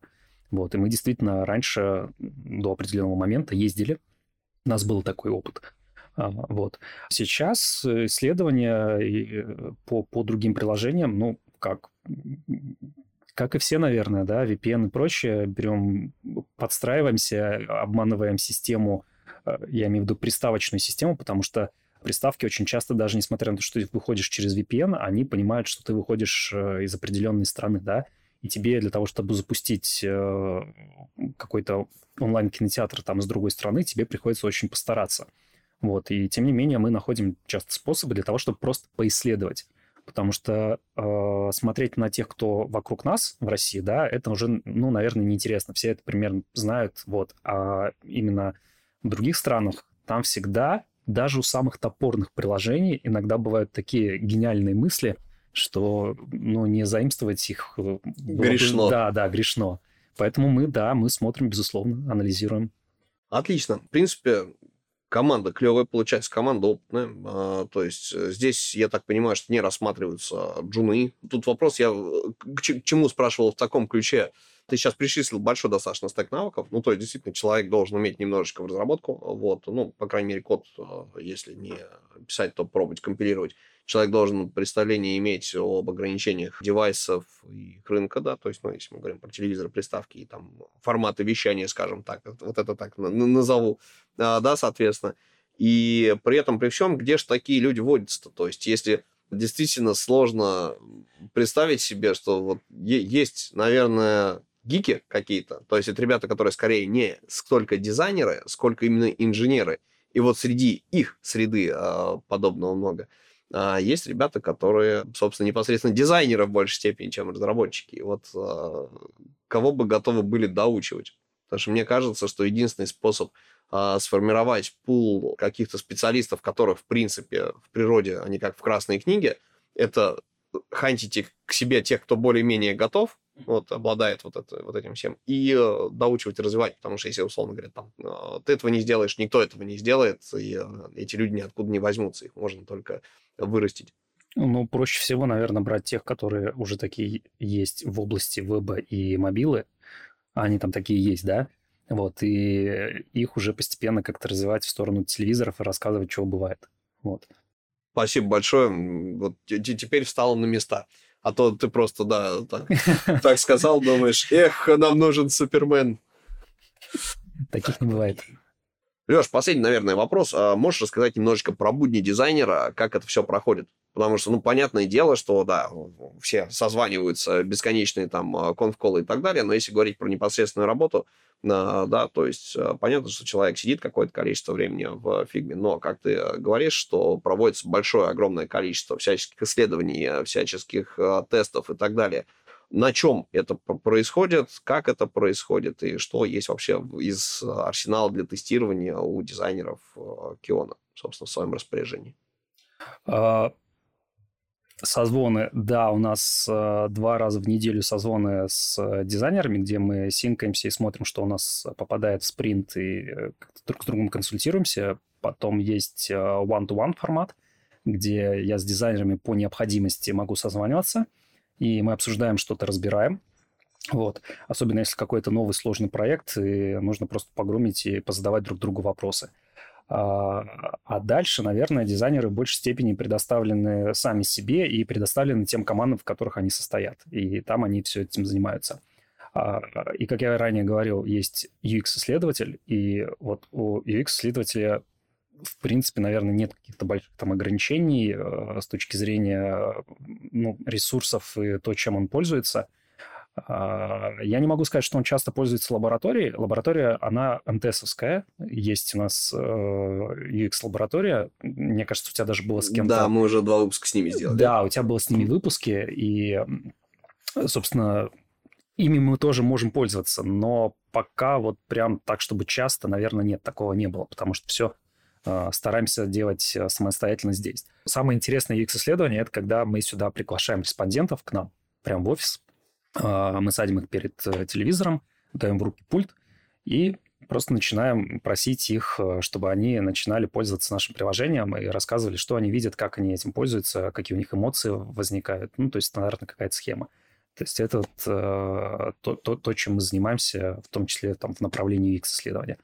Вот, и мы действительно раньше до определенного момента ездили, у нас был такой опыт. А, вот. Сейчас исследования по, по другим приложениям, ну, как, как и все, наверное, да, VPN и прочее, берем, подстраиваемся, обманываем систему, э, я имею в виду приставочную систему, потому что приставки очень часто, даже несмотря на то, что ты выходишь через VPN, они понимают, что ты выходишь э, из определенной страны, да, и тебе для того, чтобы запустить э, какой-то онлайн-кинотеатр там с другой страны, тебе приходится очень постараться. Вот, и тем не менее мы находим часто способы для того, чтобы просто поисследовать. Потому что э, смотреть на тех, кто вокруг нас в России, да, это уже, ну, наверное, неинтересно. Все это примерно знают, вот. А именно в других странах там всегда даже у самых топорных приложений иногда бывают такие гениальные мысли, что ну, не заимствовать их... Э, грешно. Бы, да, да, грешно. Поэтому мы, да, мы смотрим, безусловно, анализируем. Отлично. В принципе, команда клевая получается, команда опытная. А, то есть э, здесь, я так понимаю, что не рассматриваются джуны. Тут вопрос, я э, к чему спрашивал в таком ключе ты сейчас причислил большой достаточно стек навыков, ну, то есть, действительно, человек должен уметь немножечко в разработку, вот, ну, по крайней мере, код, э, если не писать, то пробовать компилировать. Человек должен представление иметь об ограничениях девайсов и рынка, да, то есть, ну, если мы говорим про телевизор, приставки и там форматы вещания, скажем так, вот это так назову, а, да, соответственно. И при этом, при всем, где же такие люди водятся-то? То есть, если действительно сложно представить себе, что вот есть, наверное, гики какие-то, то есть это ребята, которые скорее не столько дизайнеры, сколько именно инженеры. И вот среди их среды э, подобного много. А есть ребята, которые, собственно, непосредственно дизайнеры в большей степени, чем разработчики. И вот э, кого бы готовы были доучивать. Потому что мне кажется, что единственный способ э, сформировать пул каких-то специалистов, которых, в принципе, в природе, они как в красной книге, это хантите к себе тех, кто более-менее готов, вот, обладает вот, это, вот этим всем, и э, доучивать и развивать, потому что если, условно говоря, там, э, ты этого не сделаешь, никто этого не сделает, и э, эти люди ниоткуда не возьмутся, их можно только вырастить. Ну, проще всего, наверное, брать тех, которые уже такие есть в области веба и мобилы, они там такие есть, да, Вот, и их уже постепенно как-то развивать в сторону телевизоров и рассказывать, что бывает. Вот. Спасибо большое. Вот теперь встало на места. А то ты просто, да, так, так сказал, думаешь, эх, нам нужен Супермен. Таких не бывает. Леш, последний, наверное, вопрос. А можешь рассказать немножечко про будни дизайнера, как это все проходит? Потому что, ну, понятное дело, что, да, все созваниваются, бесконечные там а, конфколы и так далее, но если говорить про непосредственную работу, а, да, то есть а, понятно, что человек сидит какое-то количество времени в фигме, но, как ты говоришь, что проводится большое, огромное количество всяческих исследований, всяческих тестов и так далее – на чем это происходит, как это происходит и что есть вообще из арсенала для тестирования у дизайнеров Киона, собственно, в своем распоряжении. Созвоны, да, у нас э, два раза в неделю созвоны с э, дизайнерами, где мы синкаемся и смотрим, что у нас попадает в спринт, и э, друг с другом консультируемся. Потом есть one-to-one формат, где я с дизайнерами по необходимости могу созваниваться, и мы обсуждаем что-то, разбираем. Вот. Особенно если какой-то новый сложный проект, и нужно просто погрумить и позадавать друг другу вопросы. А дальше, наверное, дизайнеры в большей степени предоставлены сами себе и предоставлены тем командам, в которых они состоят. И там они все этим занимаются. А, и, как я ранее говорил, есть UX-исследователь, и вот у UX-исследователя в принципе, наверное, нет каких-то больших там ограничений э, с точки зрения ну, ресурсов и то, чем он пользуется – а, я не могу сказать, что он часто пользуется лабораторией. Лаборатория, она МТСовская. Есть у нас UX-лаборатория. Э, Мне кажется, у тебя даже было с кем-то... Да, мы уже два выпуска с ними сделали. Да, у тебя было с ними выпуски, и, собственно, ими мы тоже можем пользоваться, но пока вот прям так, чтобы часто, наверное, нет, такого не было, потому что все э, стараемся делать э, самостоятельно здесь. Самое интересное UX-исследование – это когда мы сюда приглашаем респондентов к нам, прям в офис, а, мы садим их перед э, телевизором, даем в руки пульт и просто начинаем просить их, э, чтобы они начинали пользоваться нашим приложением и рассказывали, что они видят, как они этим пользуются, какие у них эмоции возникают. Ну, то есть стандартная какая-то схема. То есть это вот, э, то, то, то, чем мы занимаемся, в том числе там, в направлении UX-исследования.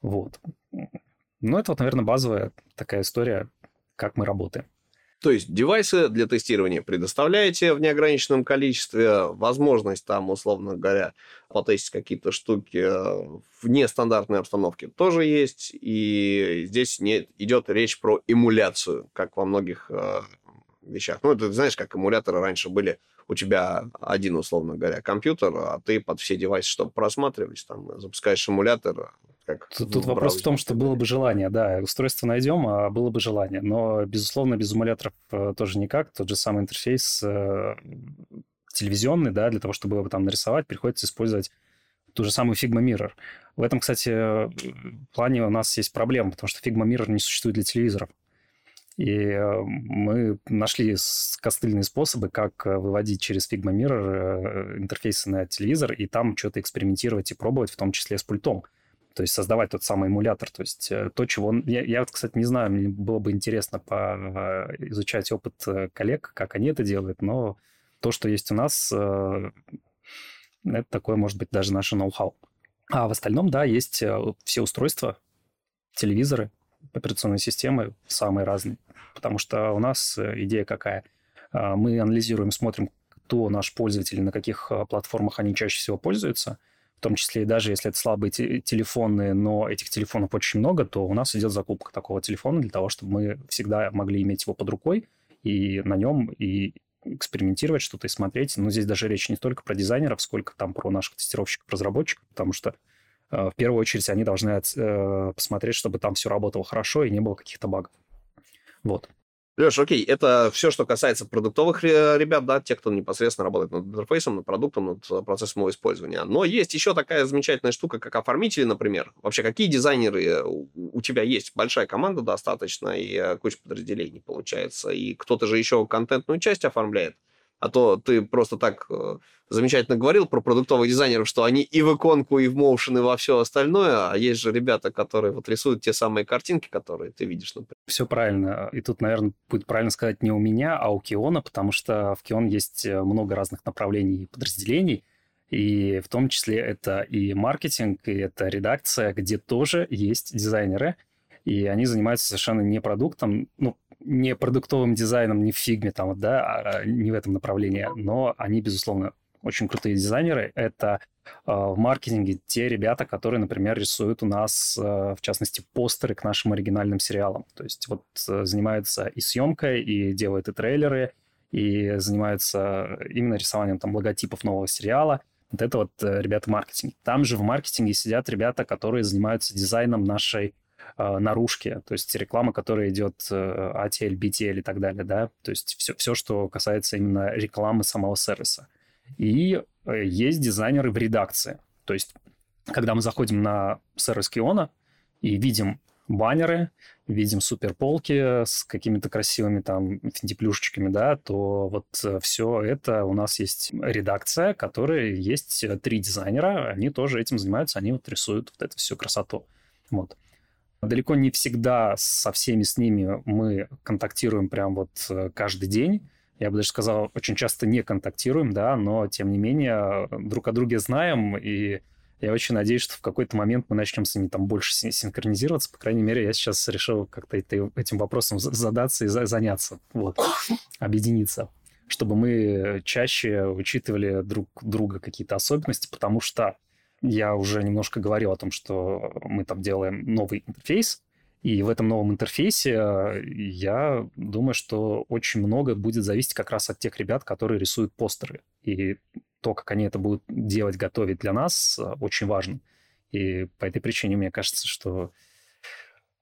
Вот. Ну, это вот, наверное, базовая такая история, как мы работаем. То есть девайсы для тестирования предоставляете в неограниченном количестве, возможность там, условно говоря, потестить какие-то штуки э, в нестандартной обстановке тоже есть, и здесь не идет речь про эмуляцию, как во многих э, вещах. Ну, ты знаешь, как эмуляторы раньше были у тебя один, условно говоря, компьютер, а ты под все девайсы, чтобы просматривать, там, запускаешь эмулятор, как тут, тут вопрос в том, что было бы желание, да, устройство найдем, а было бы желание. Но, безусловно, без эмуляторов э, тоже никак. Тот же самый интерфейс э, телевизионный, да, для того, чтобы его там нарисовать, приходится использовать ту же самую Figma Mirror. В этом, кстати, э, плане у нас есть проблема, потому что Figma Mirror не существует для телевизоров. И мы нашли костыльные способы, как выводить через Figma Mirror интерфейсы на телевизор и там что-то экспериментировать и пробовать, в том числе с пультом то есть создавать тот самый эмулятор, то есть э, то, чего он... Я, я кстати, не знаю, мне было бы интересно по... Э, изучать опыт э, коллег, как они это делают, но то, что есть у нас, это такое, может быть, даже наше ноу-хау. А в остальном, да, есть все устройства, телевизоры, операционные системы самые разные. Потому что у нас идея какая? Мы анализируем, смотрим, кто наш пользователь, на каких платформах они чаще всего пользуются – в том числе и даже если это слабые телефоны, но этих телефонов очень много, то у нас идет закупка такого телефона для того, чтобы мы всегда могли иметь его под рукой и на нем и экспериментировать что-то и смотреть. Но здесь даже речь не столько про дизайнеров, сколько там про наших тестировщиков, разработчиков, потому что э, в первую очередь они должны э, посмотреть, чтобы там все работало хорошо и не было каких-то багов. Вот. Леш, окей, это все, что касается продуктовых ребят, да, те, кто непосредственно работает над интерфейсом, над продуктом, над э, процессом его использования. Но есть еще такая замечательная штука, как оформители, например. Вообще, какие дизайнеры у тебя есть? Большая команда достаточно, и э, куча подразделений получается. И кто-то же еще контентную часть оформляет. А то ты просто так э, замечательно говорил про продуктовых дизайнеров, что они и в иконку, и в моушен, и во все остальное, а есть же ребята, которые вот рисуют те самые картинки, которые ты видишь, например. Все правильно. И тут, наверное, будет правильно сказать не у меня, а у Киона, потому что в Кион есть э, много разных направлений и подразделений. И в том числе это и маркетинг, и это редакция, где тоже есть дизайнеры, и они занимаются совершенно не продуктом, ну, не продуктовым дизайном, не в фигме там, да, а не в этом направлении, но они, безусловно, очень крутые дизайнеры. Это э, в маркетинге те ребята, которые, например, рисуют у нас, э, в частности, постеры к нашим оригинальным сериалам. То есть вот э, занимаются и съемкой, и делают и трейлеры, и занимаются именно рисованием там логотипов нового сериала. Вот это вот э, ребята маркетинг. Там же в маркетинге сидят ребята, которые занимаются дизайном нашей наружки, то есть реклама, которая идет э, ATL, BTL и так далее, да, то есть все, все, что касается именно рекламы самого сервиса. И э, есть дизайнеры в редакции, то есть когда мы заходим на сервис Киона и видим баннеры, видим суперполки с какими-то красивыми там финтиплюшечками, да, то вот э, все это у нас есть редакция, которая есть э, три дизайнера, они тоже этим занимаются, они вот рисуют вот эту всю красоту. Вот. Далеко не всегда со всеми с ними мы контактируем прям вот э, каждый день. Я бы даже сказал, очень часто не контактируем, да, но тем не менее друг о друге знаем, и я очень надеюсь, что в какой-то момент мы начнем с ними там больше синхронизироваться. По крайней мере, я сейчас решил как-то этим вопросом задаться и заняться, вот, объединиться чтобы мы чаще учитывали друг друга какие-то особенности, потому что я уже немножко говорил о том, что мы там делаем новый интерфейс, и в этом новом интерфейсе я думаю, что очень много будет зависеть как раз от тех ребят, которые рисуют постеры. И то, как они это будут делать, готовить для нас, э, очень важно. И по этой причине мне кажется, что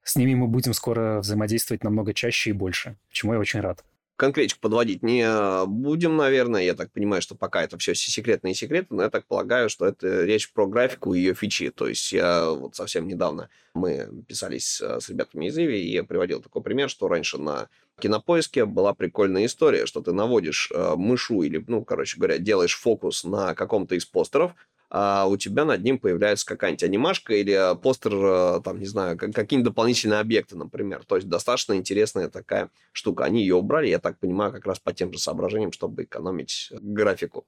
с ними мы будем скоро взаимодействовать намного чаще и больше, чему я очень рад. Конкретик подводить не будем, наверное. Я так понимаю, что пока это все секретные секреты, но я так полагаю, что это речь про графику и ее фичи. То есть я вот совсем недавно мы писались с ребятами из Иви, и я приводил такой пример, что раньше на кинопоиске была прикольная история, что ты наводишь э, мышу или, ну, короче говоря, делаешь фокус на каком-то из постеров, а у тебя над ним появляется какая-нибудь анимашка или постер, э, там, не знаю, какие-нибудь дополнительные объекты, например. То есть достаточно интересная такая штука. Они ее убрали, я так понимаю, как раз по тем же соображениям, чтобы экономить графику.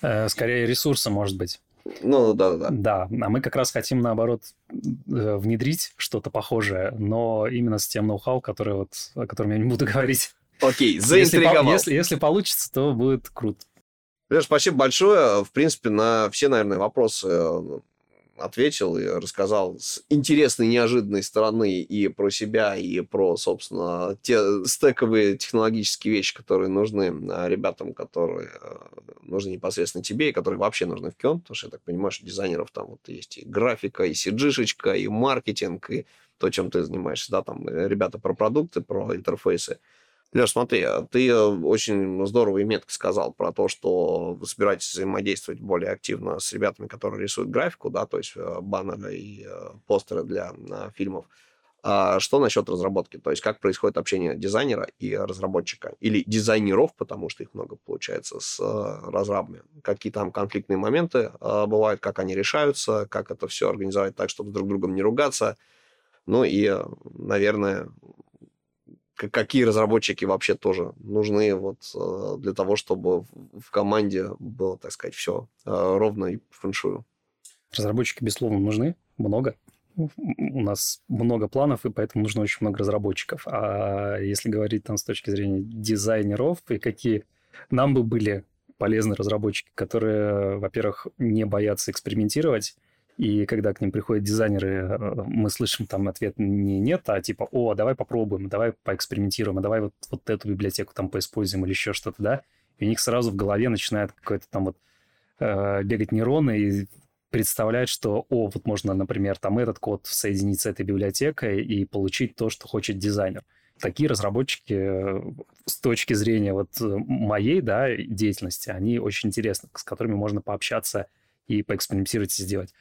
Э, скорее ресурсы, может быть. Ну, да-да-да. Да, а мы как раз хотим, наоборот, э, внедрить что-то похожее, но именно с тем ноу-хау, который вот, о котором я не буду говорить. Окей, заинтриговал. Если, если, если получится, то будет круто. Леш, спасибо большое. В принципе, на все, наверное, вопросы э, ответил и рассказал с интересной, неожиданной стороны и про себя, и про, собственно, те стековые технологические вещи, которые нужны э, ребятам, которые э, нужны непосредственно тебе, и которые вообще нужны в Кион, потому что я так понимаю, что дизайнеров там вот есть и графика, и cg и маркетинг, и то, чем ты занимаешься, да, там ребята про продукты, про интерфейсы. Леш, смотри, а ты э, очень здорово и метко сказал про то, что вы собираетесь взаимодействовать более активно с ребятами, которые рисуют графику, да, то есть э, баннеры и э, постеры для фильмов. А что насчет разработки? То есть как происходит общение дизайнера и разработчика? Или дизайнеров, потому что их много получается, с разрабами? Какие там конфликтные моменты бывают, как они решаются, как это все организовать так, чтобы друг другом не ругаться? Ну и, наверное, какие разработчики вообще тоже нужны вот э, для того, чтобы в команде было, так сказать, все э, ровно и фэншую. Разработчики, безусловно, нужны, много. У нас много планов, и поэтому нужно очень много разработчиков. А если говорить там с точки зрения дизайнеров, и какие нам бы были полезны разработчики, которые, во-первых, не боятся экспериментировать, и когда к ним приходят дизайнеры, э, мы слышим там ответ не нет, а типа, о, давай попробуем, давай поэкспериментируем, а давай вот, вот эту библиотеку там поиспользуем или еще что-то, да. И у них сразу в голове начинает какой-то там вот э, бегать нейроны и представлять, что, о, вот можно, например, там этот код соединить с этой библиотекой и получить то, что хочет дизайнер. Такие разработчики э, с точки зрения вот моей, да, деятельности, они очень интересны, с которыми можно пообщаться и поэкспериментировать и сделать.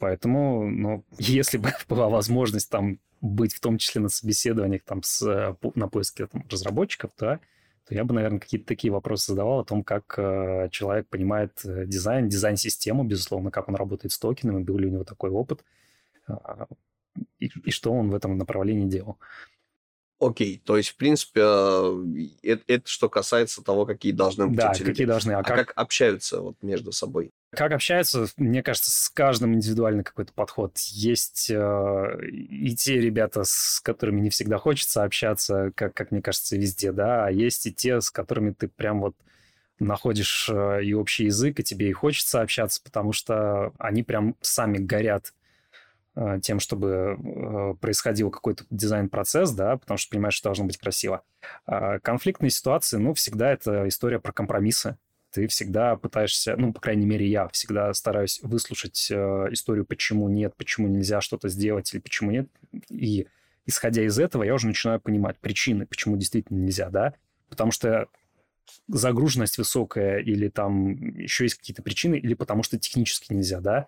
Поэтому, ну, если бы была возможность там быть в том числе на собеседованиях там с, э, на поиске там, разработчиков, да, то я бы, наверное, какие-то такие вопросы задавал о том, как э, человек понимает э, дизайн, дизайн-систему, безусловно, как он работает с токенами, был ли у него такой опыт, э, и, и что он в этом направлении делал. Окей, то есть, в принципе, это, это что касается того, какие должны быть Да, какие должны, а, а как... как общаются вот между собой? Как общаются, мне кажется, с каждым индивидуальный какой-то подход. Есть э, и те ребята, с которыми не всегда хочется общаться, как, как мне кажется, везде, да, а есть и те, с которыми ты прям вот находишь э, и общий язык, и тебе и хочется общаться, потому что они прям сами горят э, тем, чтобы э, происходил какой-то дизайн-процесс, да, потому что понимаешь, что должно быть красиво. А конфликтные ситуации, ну, всегда это история про компромиссы ты всегда пытаешься, ну, по крайней мере, я всегда стараюсь выслушать э, историю, почему нет, почему нельзя что-то сделать или почему нет. И исходя из этого, я уже начинаю понимать причины, почему действительно нельзя, да. Потому что загруженность высокая или там еще есть какие-то причины, или потому что технически нельзя, да.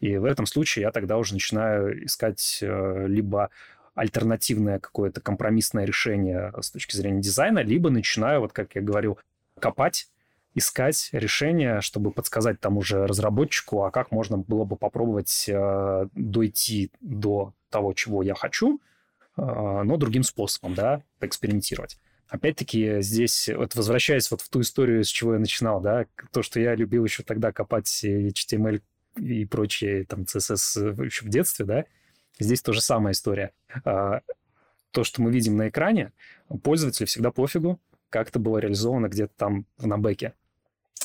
И в этом случае я тогда уже начинаю искать э, либо альтернативное какое-то компромиссное решение с точки зрения дизайна, либо начинаю, вот как я говорил, копать искать решение, чтобы подсказать тому же разработчику, а как можно было бы попробовать э, дойти до того, чего я хочу, э, но другим способом, да, поэкспериментировать. Опять-таки здесь, вот возвращаясь вот в ту историю, с чего я начинал, да, то, что я любил еще тогда копать HTML и прочие там CSS еще в детстве, да, здесь тоже самая история. Э, то, что мы видим на экране, пользователю всегда пофигу, как это было реализовано где-то там на бэке.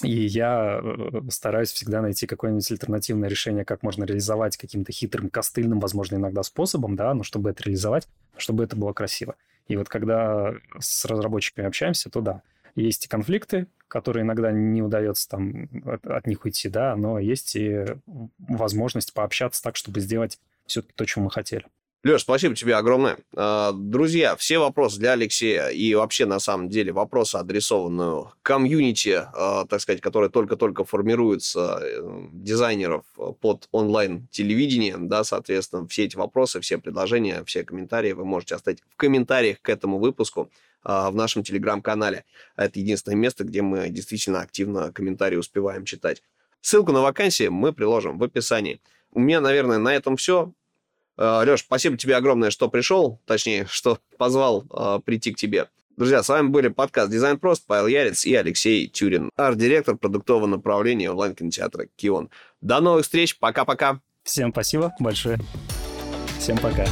И я э, стараюсь всегда найти какое-нибудь альтернативное решение, как можно реализовать каким-то хитрым, костыльным, возможно, иногда способом, да, но чтобы это реализовать, чтобы это было красиво. И вот когда с разработчиками общаемся, то да, есть и конфликты, которые иногда не удается там от, от них уйти, да, но есть и возможность пообщаться так, чтобы сделать все-таки то, чего мы хотели. Леш, спасибо тебе огромное. А, друзья, все вопросы для Алексея и вообще, на самом деле, вопросы, адресованные комьюнити, а, так сказать, которое только-только формируется э, дизайнеров под онлайн-телевидение, да, соответственно, все эти вопросы, все предложения, все комментарии вы можете оставить в комментариях к этому выпуску а, в нашем телеграм-канале. Это единственное место, где мы действительно активно комментарии успеваем читать. Ссылку на вакансии мы приложим в описании. У меня, наверное, на этом все. Э, Леш, спасибо тебе огромное, что пришел, точнее, что позвал э, прийти к тебе. Друзья, с вами были подкаст «Дизайн прост», Павел Ярец и Алексей Тюрин, арт-директор продуктового направления онлайн-кинотеатра «Кион». До новых встреч, пока-пока. Всем спасибо большое. Всем пока.